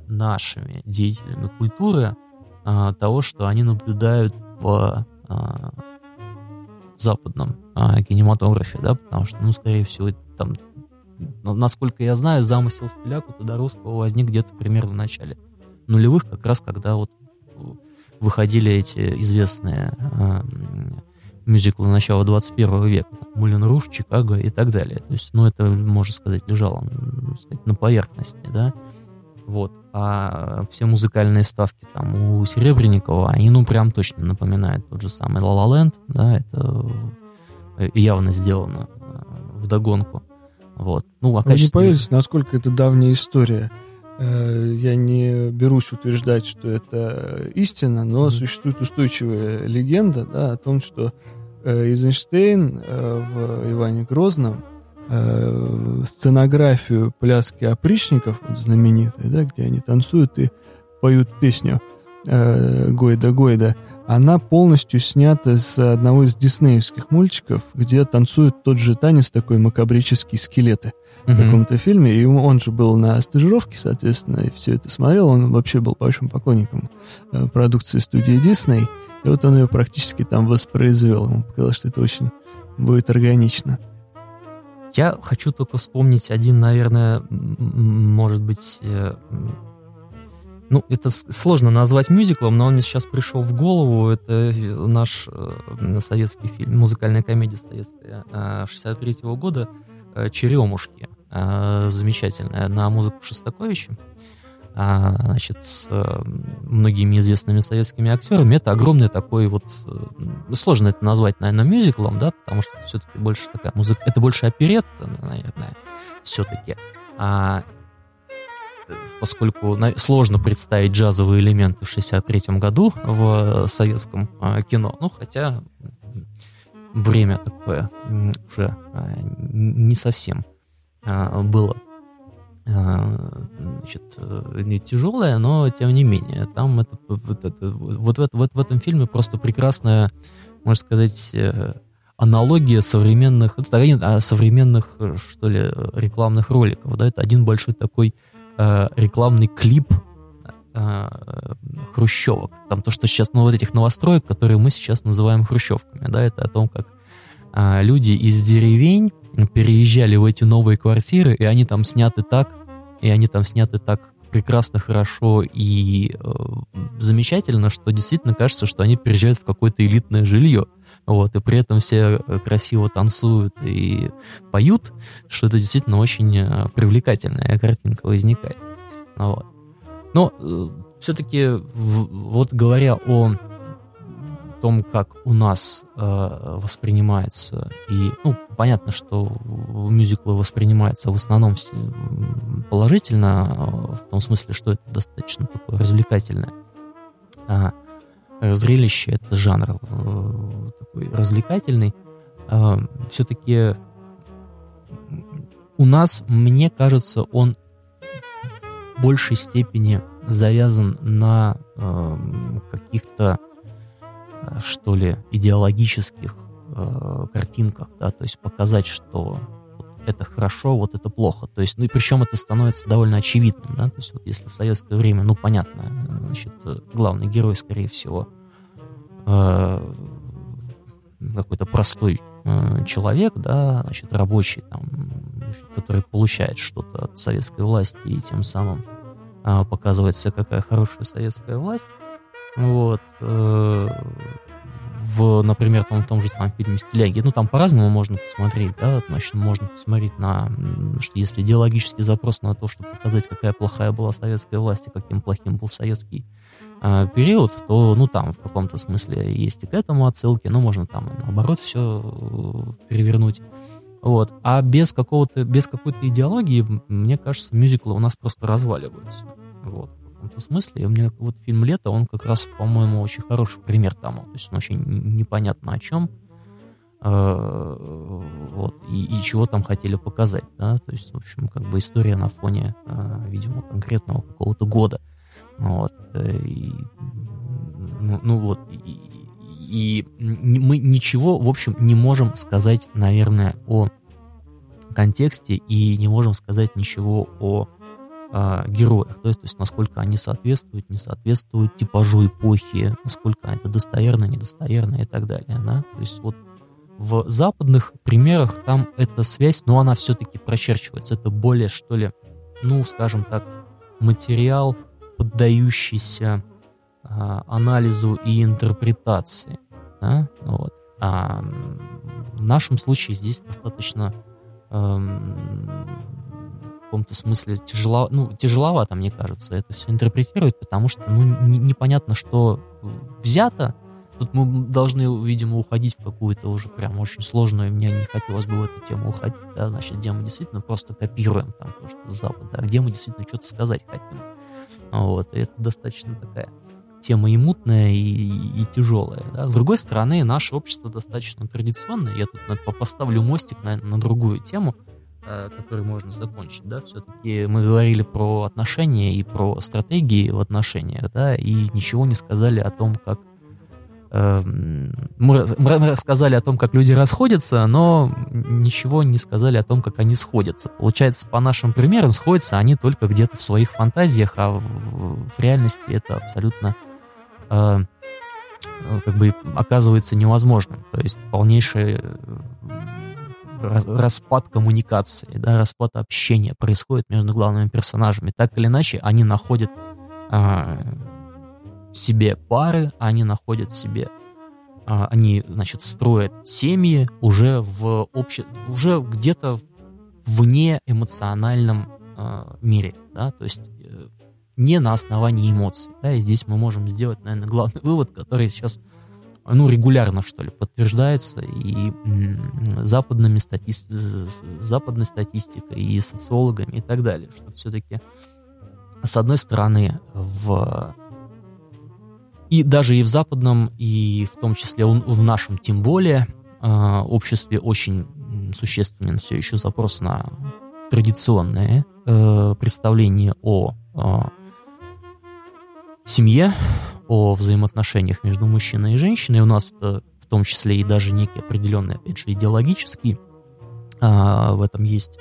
нашими деятелями культуры э, того, что они наблюдают в э, западном э, кинематографе, да, потому что, ну, скорее всего, там, насколько я знаю, замысел Стиляку Тодоровского возник где-то примерно в начале нулевых, как раз когда вот выходили эти известные э, мюзиклы начала 21 века. Мулен Руш, Чикаго и так далее. То есть, ну, это, можно сказать, лежало ну, сказать, на поверхности, да. Вот. А все музыкальные ставки там у Серебренникова, они, ну, прям точно напоминают тот же самый La La Land, да, это э, явно сделано э, в догонку. Вот. Ну, а качестве... Вы не поверите, насколько это давняя история. Э, я не берусь утверждать, что это истина, но mm-hmm. существует устойчивая легенда да, о том, что э, Эйзенштейн э, в Иване Грозном сценографию пляски опричников, вот знаменитой, да, где они танцуют и поют песню Гойда Гойда, она полностью снята с одного из диснеевских мультиков, где танцуют тот же танец, такой макабрический скелеты в каком-то фильме, и он же был на стажировке, соответственно, и все это смотрел, он вообще был большим поклонником э, продукции студии Дисней, и вот он ее практически там воспроизвел, ему показалось, что это очень будет органично. Я хочу только вспомнить один, наверное, может быть, э, ну, это сложно назвать мюзиклом, но он мне сейчас пришел в голову. Это наш э, советский фильм, музыкальная комедия советская 63 -го года Э, «Черемушки». Э, замечательная на музыку Шостаковича. А, значит, с э, многими известными советскими актерами. Это огромный такой вот... Сложно это назвать, наверное, мюзиклом, да, потому что все-таки больше такая музыка... Это больше оперетта, наверное, все-таки. А, поскольку сложно представить джазовые элементы в 63 году в советском кино, ну, хотя время такое уже не совсем было значит, не тяжелое, но тем не менее, там это, вот, это, вот, вот, вот в этом фильме просто прекрасная, можно сказать, э, аналогия современных, это современных, что ли, рекламных роликов, да, это один большой такой э, рекламный клип э, хрущевок, там то, что сейчас, ну, вот этих новостроек, которые мы сейчас называем хрущевками, да, это о том, как э, люди из деревень переезжали в эти новые квартиры, и они там сняты так, и они там сняты так прекрасно, хорошо и э, замечательно, что действительно кажется, что они переезжают в какое-то элитное жилье. Вот, и при этом все э, красиво танцуют и поют, что это действительно очень э, привлекательная картинка возникает. Вот. Но э, все-таки, вот говоря о том, как у нас э, воспринимается, и, ну, понятно, что мюзиклы воспринимаются в основном положительно, в том смысле, что это достаточно такое развлекательное а, зрелище, это жанр э, такой развлекательный, э, все-таки у нас, мне кажется, он в большей степени завязан на э, каких-то что ли, идеологических э, картинках, да, то есть показать, что это хорошо, вот это плохо. То есть, ну и причем это становится довольно очевидным, да, то есть вот если в советское время, ну понятно, значит, главный герой, скорее всего, э, какой-то простой э, человек, да, значит, рабочий, там, который получает что-то от советской власти и тем самым э, показывается, какая хорошая советская власть, вот. Э, в, например, том, том же самом фильме «Стиляги». Ну, там по-разному можно посмотреть, да, значит, можно посмотреть на, что если идеологический запрос на то, чтобы показать, какая плохая была советская власть и каким плохим был советский э, период, то, ну, там в каком-то смысле есть и к этому отсылки, но можно там наоборот все э, перевернуть. Вот. А без какого-то, без какой-то идеологии, мне кажется, мюзиклы у нас просто разваливаются. Вот каком-то смысле. И меня вот фильм «Лето», он как раз, по-моему, очень хороший пример тому. То есть он очень непонятно о чем. Э, вот, и, и чего там хотели показать, да, то есть, в общем, как бы история на фоне, э, видимо, конкретного какого-то года, вот, э, и, ну, ну вот, и, и мы ничего, в общем, не можем сказать, наверное, о контексте и не можем сказать ничего о э, то есть, то есть насколько они соответствуют, не соответствуют типажу эпохи, насколько это достоверно, недостоверно и так далее. Да? То есть вот в западных примерах там эта связь, но она все-таки прочерчивается. Это более, что ли, ну, скажем так, материал, поддающийся э, анализу и интерпретации. Да? Вот. А в нашем случае здесь достаточно эм, каком-то смысле тяжело, ну, тяжеловато, мне кажется, это все интерпретировать, потому что, ну, не, непонятно, что взято. Тут мы должны, видимо, уходить в какую-то уже прям очень сложную, мне не хотелось бы в эту тему уходить, да, значит, где мы действительно просто копируем там то, что с Запада, а где мы действительно что-то сказать хотим. Вот, и это достаточно такая тема и мутная, и, и тяжелая. Да? С другой стороны, наше общество достаточно традиционное. Я тут поставлю мостик на, на другую тему. Э, который можно закончить, да, все-таки мы говорили про отношения и про стратегии в отношениях, да, и ничего не сказали о том, как э, мы, рассказали о том, как люди расходятся, но ничего не сказали о том, как они сходятся. Получается, по нашим примерам, сходятся они только где-то в своих фантазиях, а в, в реальности это абсолютно э, как бы оказывается невозможным. То есть полнейшее распад коммуникации, да, распад общения происходит между главными персонажами. Так или иначе, они находят а, себе пары, они находят себе, а, они, значит, строят семьи уже в обще... уже где-то вне эмоциональном а, мире, да, то есть э, не на основании эмоций, да, и здесь мы можем сделать, наверное, главный вывод, который сейчас ну, регулярно, что ли, подтверждается и западными стати... западной статистикой, и социологами, и так далее, что все-таки с одной стороны, в и даже и в западном, и в том числе в нашем, тем более, а, обществе очень существенен все еще запрос на традиционное э, представление о а, семье, о взаимоотношениях между мужчиной и женщиной. У нас это в том числе и даже некий определенный, опять же, идеологический а, в этом есть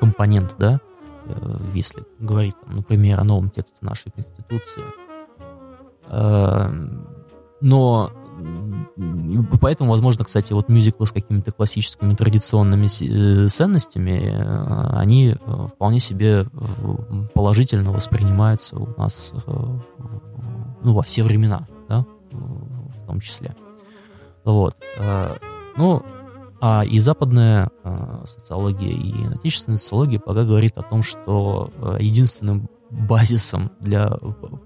компонент, да, э, если говорить, например, о новом тексте нашей Конституции. Э, но поэтому, возможно, кстати, вот мюзиклы с какими-то классическими традиционными э, ценностями, они вполне себе положительно воспринимаются у нас ну, во все времена, да, в том числе. Вот. Ну, а и западная э, социология, и отечественная социология пока говорит о том, что э, единственным базисом для,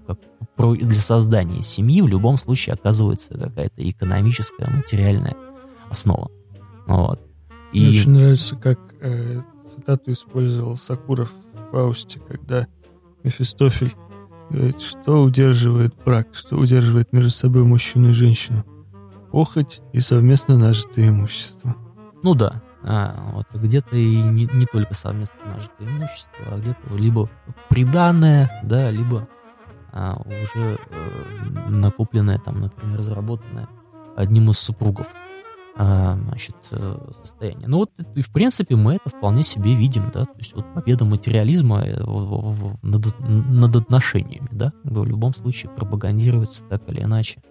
как, для создания семьи в любом случае оказывается какая-то экономическая, материальная основа. Вот. И... Мне очень нравится, как э, цитату использовал Сакуров в Фаусте, когда Мефистофель говорит, что удерживает брак, что удерживает между собой мужчину и женщину. Похоть и совместно нажитое имущество. Ну да, а, вот, где-то и не, не только совместно нажитое имущество, а где-то либо приданное, да, либо а, уже э, накопленное, там, например, заработанное одним из супругов а, значит, э, состояние. Ну вот, и в принципе, мы это вполне себе видим, да, то есть вот победа материализма э, над, над отношениями, да, в любом случае пропагандируется так или иначе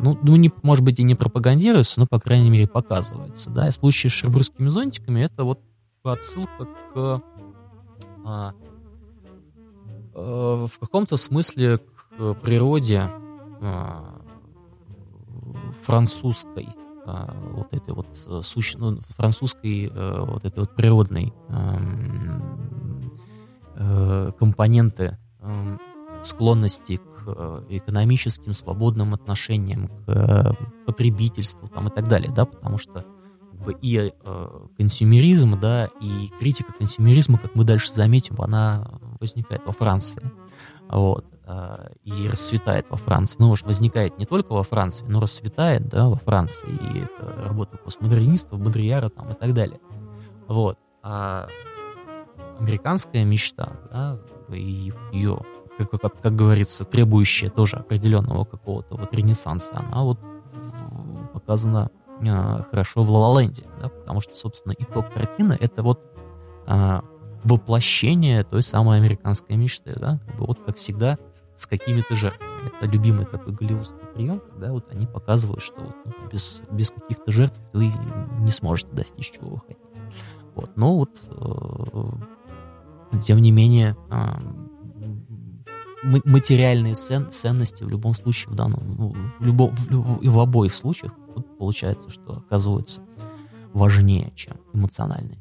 ну, ну не, может быть, и не пропагандируется, но, по крайней мере, показывается. Да? И случай с шербургскими зонтиками — это вот отсылка к а, а, в каком-то смысле к природе а, французской вот этой вот суще, ну, французской а, вот этой вот природной а, а, компоненты склонности к Э, экономическим, свободным отношениям, к э, потребительству там, и так далее, да, потому что и э, консюмеризм, да, и критика консюмеризма, как мы дальше заметим, она возникает во Франции, вот, э, и расцветает во Франции. Ну, может, возникает не только во Франции, но расцветает, да, во Франции, и это работа постмодернистов, Бодрияра там и так далее. Вот. А американская мечта, да, и ее как, как, как говорится, требующая тоже определенного какого-то вот ренессанса, она вот показана э, хорошо в Лалаленде, да, потому что, собственно, итог картины — это вот э, воплощение той самой американской мечты, да, как бы вот как всегда с какими-то жертвами. Это любимый такой голливудский прием, когда вот они показывают, что вот, ну, без, без каких-то жертв вы не сможете достичь чего вы хотите. Вот, но вот, э, тем не менее, э, материальные цен, ценности в любом случае, в данном, ну, в, любом, в, в, в обоих случаях тут получается, что оказываются важнее, чем эмоциональные.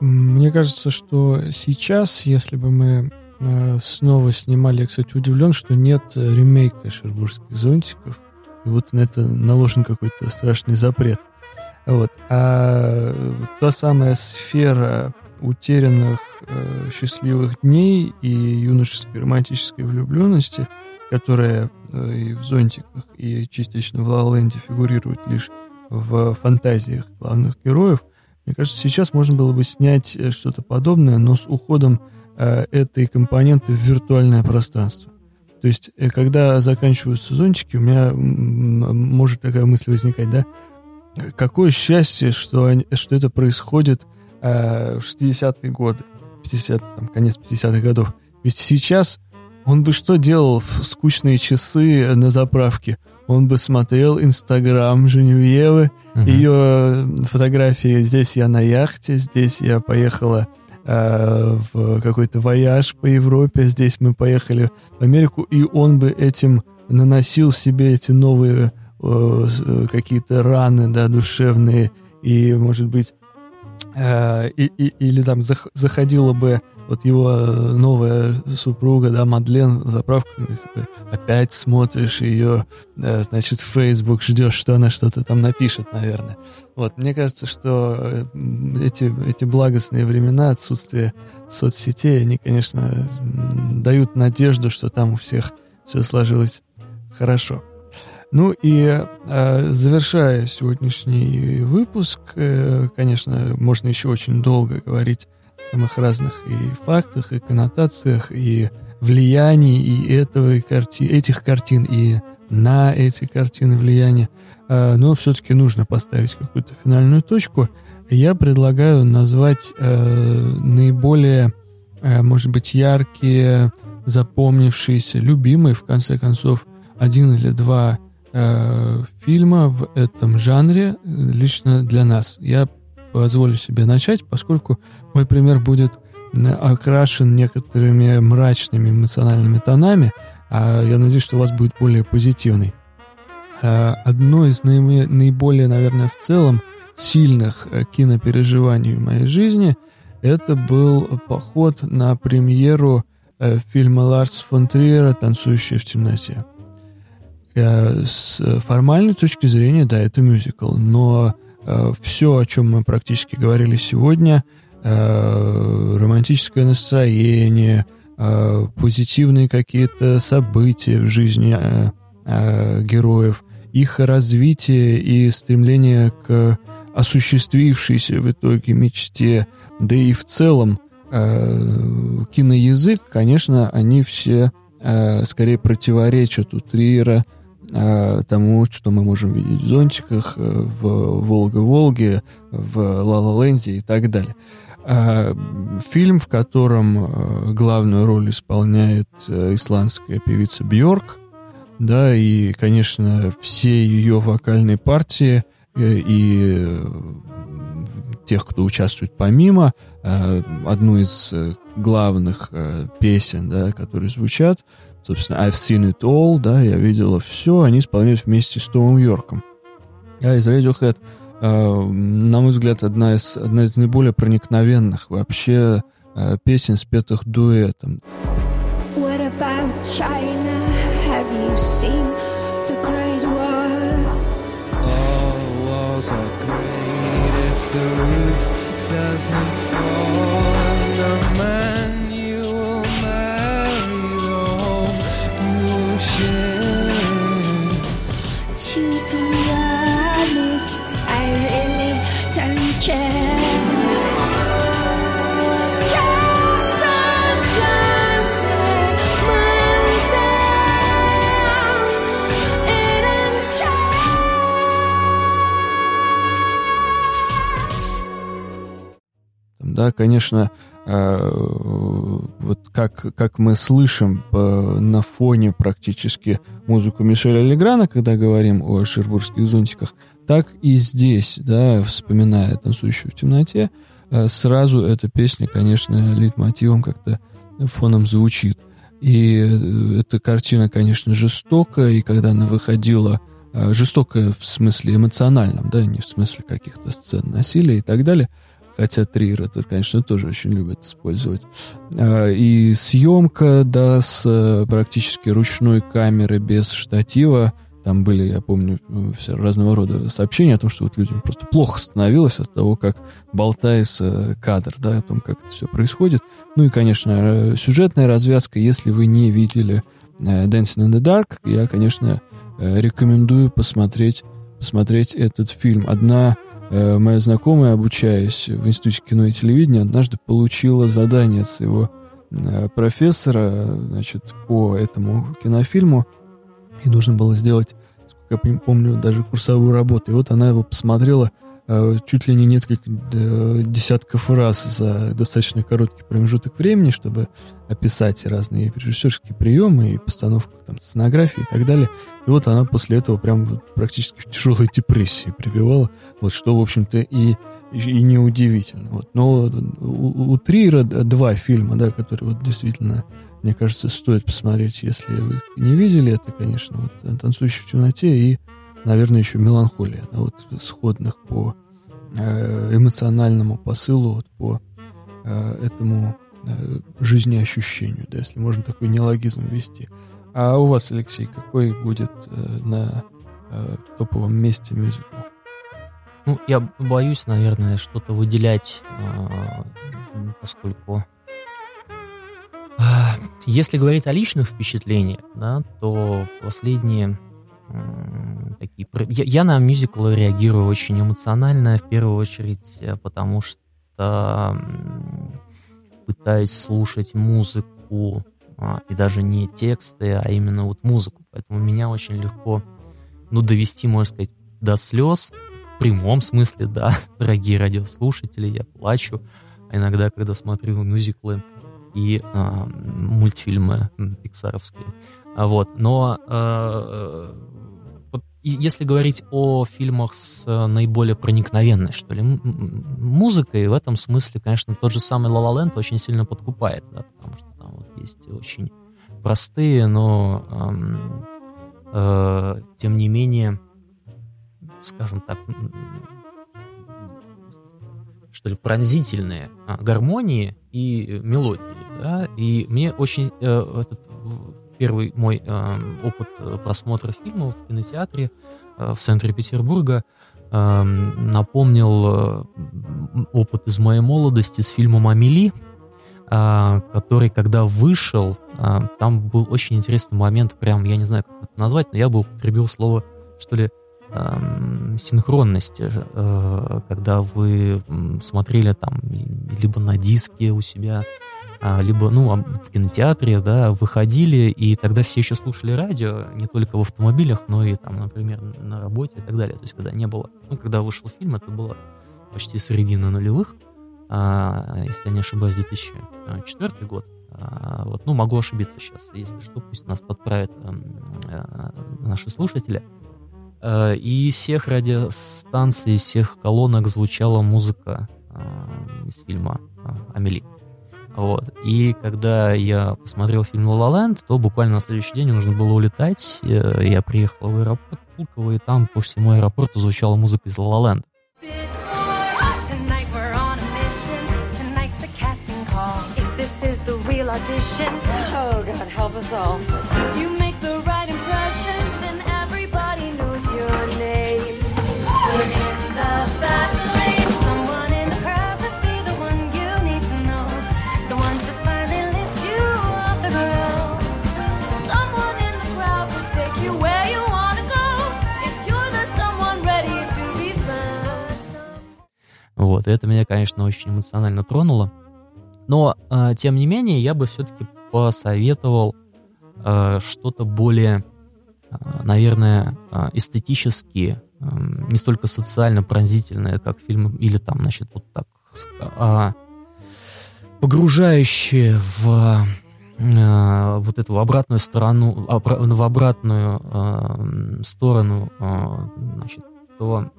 Мне кажется, что сейчас, если бы мы э, снова снимали, я, кстати, удивлен, что нет ремейка шербургских зонтиков, и вот на это наложен какой-то страшный запрет. Вот. А та самая сфера утерянных э, счастливых дней и юношеской романтической влюбленности, которая э, и в «Зонтиках», и частично в «Ла Ленде» фигурирует лишь в фантазиях главных героев, мне кажется, сейчас можно было бы снять э, что-то подобное, но с уходом э, этой компоненты в виртуальное пространство. То есть, э, когда заканчиваются зонтики, у меня может такая мысль возникать, да, какое счастье, что, они, что это происходит 60-е годы, 50, там, конец 50-х годов. Ведь сейчас он бы что делал в скучные часы на заправке? Он бы смотрел Инстаграм Женевьевы, uh-huh. ее фотографии «Здесь я на яхте», «Здесь я поехала э, в какой-то вояж по Европе», «Здесь мы поехали в Америку», и он бы этим наносил себе эти новые э, какие-то раны, да, душевные, и, может быть, Э, и, и, или там зах, заходила бы вот его э, новая супруга, да, Мадлен, в заправку, опять смотришь ее, да, значит, в Facebook ждешь, что она что-то там напишет, наверное. Вот, мне кажется, что э, эти, эти благостные времена, отсутствие соцсетей, они, конечно, дают надежду, что там у всех все сложилось хорошо. Ну и э, завершая сегодняшний выпуск, э, конечно, можно еще очень долго говорить о самых разных и фактах, и коннотациях, и влиянии и этого, и карти этих картин, и на эти картины влияния. Э, но все-таки нужно поставить какую-то финальную точку. Я предлагаю назвать э, наиболее, э, может быть, яркие, запомнившиеся, любимые, в конце концов, один или два э, фильма в этом жанре лично для нас. Я позволю себе начать, поскольку мой пример будет окрашен некоторыми мрачными эмоциональными тонами, а я надеюсь, что у вас будет более позитивный. Э, одно из наиболее, наверное, в целом сильных э, кинопереживаний в моей жизни это был поход на премьеру э, фильма Ларс фон Триера «Танцующая в темноте». Э, с формальной точки зрения, да, это мюзикл, но э, все, о чем мы практически говорили сегодня, э, романтическое настроение, э, позитивные какие-то события в жизни э, э, героев, их развитие и стремление к осуществившейся в итоге мечте, да и в целом э, киноязык, конечно, они все э, скорее противоречат у Триера, Э, тому, что мы можем видеть в зонтиках, э, в Волга-Волге, в Ла-Ла-Ленде и так далее. Э, фильм, в котором главную роль исполняет исландская певица Бьорк, да, и, конечно, все ее вокальные партии и тех, кто участвует помимо, одну из главных песен, да, которые звучат, собственно, I've seen it all, да, я видела все, они исполняют вместе с Томом Йорком. А из Radiohead, э, на мой взгляд, одна из, одна из наиболее проникновенных вообще э, песен, спетых дуэтом. What about China? Have you seen the Great Wall? All walls are great if the roof doesn't fall the Да, конечно, э, вот как, как мы слышим по, на фоне практически музыку Мишеля Леграна, когда говорим о шербургских зонтиках, так и здесь, да, вспоминая «Танцующую в темноте», э, сразу эта песня, конечно, лейтмотивом как-то фоном звучит. И э, эта картина, конечно, жестокая, и когда она выходила, жестокая в смысле эмоциональном, да, не в смысле каких-то сцен насилия и так далее – Хотя Триер это, конечно, тоже очень любят использовать. А, и съемка, да, с э, практически ручной камеры без штатива. Там были, я помню, все разного рода сообщения о том, что вот людям просто плохо становилось от того, как болтается кадр, да, о том, как это все происходит. Ну и, конечно, э, сюжетная развязка. Если вы не видели э, Dancing in the Dark, я, конечно, рекомендую посмотреть, посмотреть этот фильм. Одна Э, моя знакомая, обучаясь в Институте кино и телевидения, однажды получила задание от своего э, профессора значит, по этому кинофильму, и нужно было сделать, сколько я помню, даже курсовую работу. И вот она его посмотрела Э, чуть ли не несколько э, десятков раз за достаточно короткий промежуток времени, чтобы описать разные режиссерские приемы и постановку там, сценографии и так далее. И вот она после этого прям практически в тяжелой депрессии прибивала, вот что, в общем-то, и, и неудивительно. Вот. Но у, у Триера два фильма, да, которые вот действительно, мне кажется, стоит посмотреть, если вы не видели. Это, конечно, вот «Танцующий в темноте» и наверное, еще меланхолия, да, вот сходных по э, эмоциональному посылу, вот по э, этому э, жизнеощущению, да, если можно такой неологизм ввести. А у вас, Алексей, какой будет на топовом месте мюзикл? Ну, я боюсь, наверное, что-то выделять, поскольку а, если говорить о личных впечатлениях, да, то последние такие... Я, я на мюзиклы реагирую очень эмоционально, в первую очередь, э, потому что пытаюсь слушать музыку, а, и даже не тексты, а именно вот музыку. Поэтому меня очень легко, ну, довести, можно сказать, до слез, в прямом смысле, да, дорогие радиослушатели, я плачу. А иногда, когда смотрю мюзиклы, и э, мультфильмы пиксаровские. Вот. Но э, вот, если говорить о фильмах с наиболее проникновенной, что ли, музыкой, в этом смысле, конечно, тот же самый La La Land очень сильно подкупает, да, потому что там вот есть очень простые, но э, э, тем не менее, скажем так, что ли, пронзительные а, гармонии и мелодии, да, и мне очень э, этот первый мой э, опыт просмотра фильмов в кинотеатре э, в центре Петербурга э, напомнил э, опыт из моей молодости с фильмом «Амели», э, который, когда вышел, э, там был очень интересный момент, прям, я не знаю, как это назвать, но я бы употребил слово, что ли, Эм, синхронности, э, когда вы смотрели там либо на диске у себя, либо ну, а, в кинотеатре, да, выходили, и тогда все еще слушали радио, не только в автомобилях, но и там, например, на работе и так далее. То есть, когда не было, ну, когда вышел фильм, это было почти середина нулевых, а, если я не ошибаюсь, 2004 год. Вот, ну, могу ошибиться сейчас. Если что, пусть нас подправят э, наши слушатели. Э, и всех радиостанций, всех колонок звучала музыка э, из фильма «Амели». Вот. И когда я посмотрел фильм «La La Land», то буквально на следующий день нужно было улетать. Я приехал в аэропорт Пулково, и там по всему аэропорту звучала музыка из «La La Land». Oh, God, help us all. You Вот, и это меня, конечно, очень эмоционально тронуло. Но, э, тем не менее, я бы все-таки посоветовал э, что-то более, э, наверное, эстетически, э, не столько социально пронзительное, как фильм, или там, значит, вот так, а погружающее в вот эту обратную сторону, в обратную э, сторону, э, значит, то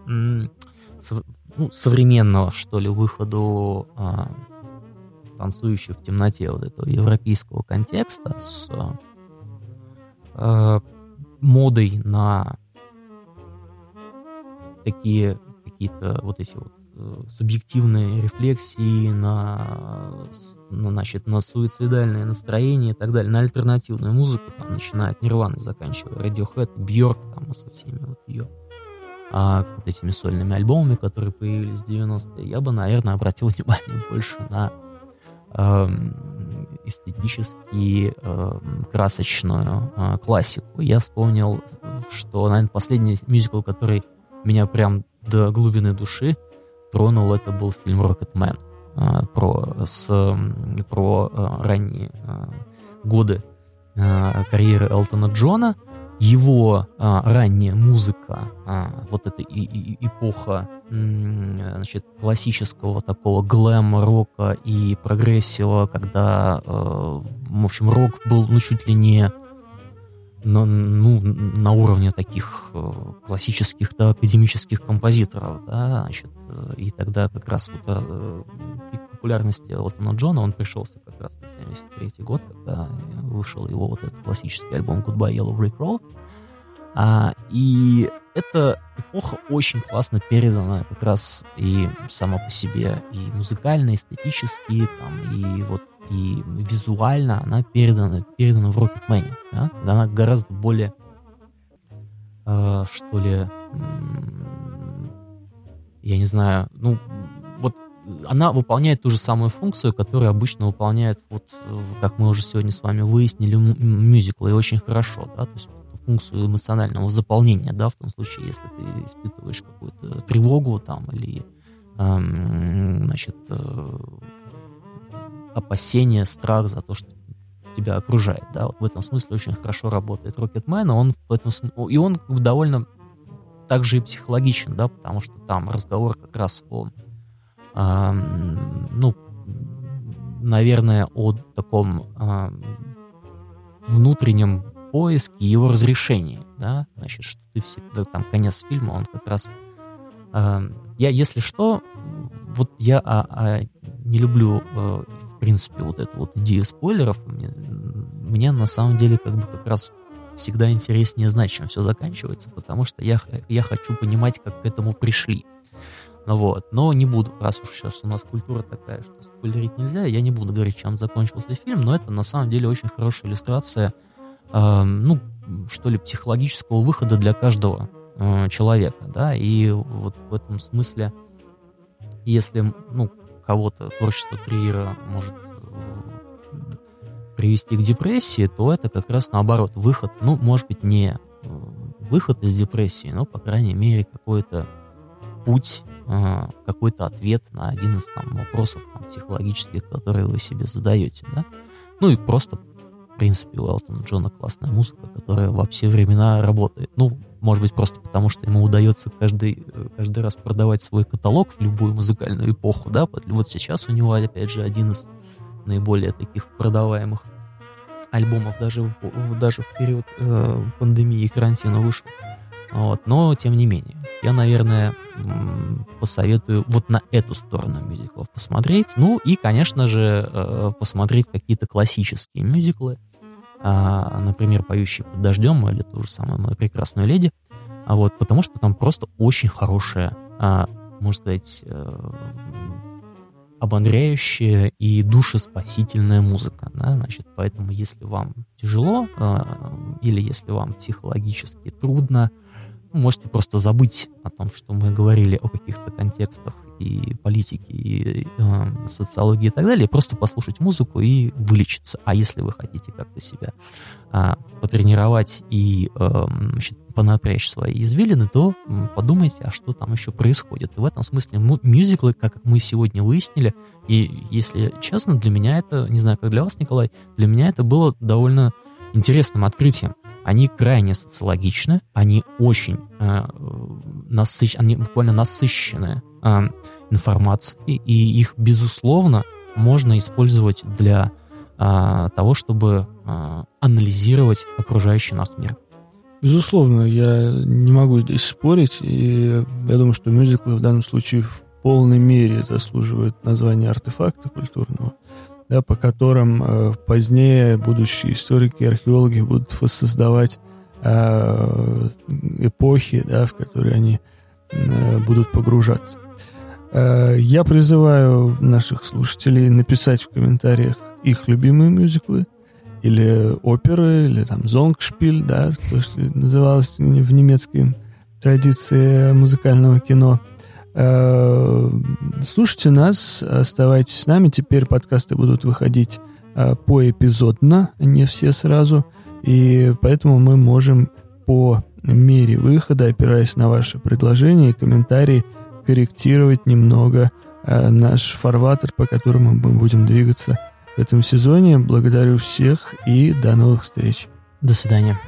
ну, современного, что ли, выходу а, танцующих в темноте вот этого европейского контекста с а, модой на такие какие-то вот эти вот э, субъективные рефлексии на, на, значит, на суицидальное настроение и так далее, на альтернативную музыку, там, начиная от Нирваны, заканчивая Radiohead, Бьорк, там, со всеми вот ее а, вот этими сольными альбомами, которые появились в 90-е, я бы, наверное, обратил внимание больше на э, эстетически э, красочную э, классику. Я вспомнил, что, наверное, последний мюзикл, который меня прям до глубины души тронул, это был фильм «Рокетмен» э, про, с, про э, ранние э, годы э, карьеры Элтона Джона – его а, ранняя музыка, а, вот эта и, и, эпоха значит, классического такого глэм-рока и прогрессива, когда, э, в общем, рок был ну, чуть ли не на, ну, на уровне таких э, классических да, академических композиторов, да, значит, э, и тогда как раз вот э, пик популярности Элтона Джона, он пришелся как раз на 73 год, когда вышел его вот этот классический альбом Goodbye Yellow Brick Road, а, и эта эпоха очень классно передана как раз и сама по себе, и музыкально, эстетически, там, и вот и визуально она передана, передана в Rocketman. Да? Она гораздо более, э, что ли, я не знаю, ну, она выполняет ту же самую функцию, которую обычно выполняет, вот, как мы уже сегодня с вами выяснили, мюзиклы, и очень хорошо, да, то есть функцию эмоционального заполнения, да, в том случае, если ты испытываешь какую-то тревогу там или, эм, значит, э, опасение, страх за то, что тебя окружает, да, вот в этом смысле очень хорошо работает Рокетмен, он в этом и он довольно также и психологичен, да, потому что там разговор как раз о, э, ну, наверное, о таком э, внутреннем поиске его разрешении, да, значит, что ты всегда, там, конец фильма, он как раз, э, я, если что, вот я а, а, не люблю, э, в принципе, вот эту вот идею спойлеров, мне, мне на самом деле как бы как раз всегда интереснее знать, чем все заканчивается, потому что я, я хочу понимать, как к этому пришли. Ну вот. Но не буду, раз уж сейчас у нас культура такая, что спойлерить нельзя, я не буду говорить, чем закончился фильм, но это на самом деле очень хорошая иллюстрация, э, ну, что ли, психологического выхода для каждого э, человека, да, и вот в этом смысле, если, ну, кого-то творчество Триера может привести к депрессии, то это как раз наоборот выход, ну, может быть, не э, выход из депрессии, но, по крайней мере, какой-то путь, э, какой-то ответ на один из там вопросов там, психологических, которые вы себе задаете, да. Ну и просто, в принципе, у Элтона Джона классная музыка, которая во все времена работает. Ну, может быть, просто потому, что ему удается каждый, э, каждый раз продавать свой каталог в любую музыкальную эпоху, да, вот сейчас у него, опять же, один из наиболее таких продаваемых альбомов даже в, даже в период э, пандемии и карантина вышел. Вот. Но, тем не менее, я, наверное, посоветую вот на эту сторону мюзиклов посмотреть. Ну и, конечно же, э, посмотреть какие-то классические мюзиклы. Э, например, «Поющий под дождем» или ту же самую «Мою прекрасную леди». А вот, потому что там просто очень хорошая, э, можно сказать, э, ободряющая и душеспасительная музыка. Да? Значит, поэтому если вам тяжело э, или если вам психологически трудно, можете просто забыть о том, что мы говорили о каких-то контекстах и политике, и э, социологии и так далее, просто послушать музыку и вылечиться. А если вы хотите как-то себя э, потренировать и э, значит, понапрячь свои извилины, то подумайте, а что там еще происходит. И в этом смысле мюзиклы, как мы сегодня выяснили, и если честно, для меня это, не знаю, как для вас, Николай, для меня это было довольно интересным открытием. Они крайне социологичны, они очень э, насыщ... они буквально насыщены э, информацией, и их, безусловно, можно использовать для э, того, чтобы э, анализировать окружающий нас мир. Безусловно, я не могу здесь спорить, и я думаю, что мюзиклы в данном случае в полной мере заслуживают названия артефакта культурного да, по которым э, позднее будущие историки и археологи будут воссоздавать э, эпохи, да, в которые они э, будут погружаться. Э, я призываю наших слушателей написать в комментариях их любимые мюзиклы, или оперы, или там зонгшпиль, да, то, что называлось в немецкой традиции музыкального кино – слушайте нас, оставайтесь с нами. Теперь подкасты будут выходить э, поэпизодно, не все сразу. И поэтому мы можем по мере выхода, опираясь на ваши предложения и комментарии, корректировать немного э, наш фарватер, по которому мы будем двигаться в этом сезоне. Благодарю всех и до новых встреч. До свидания.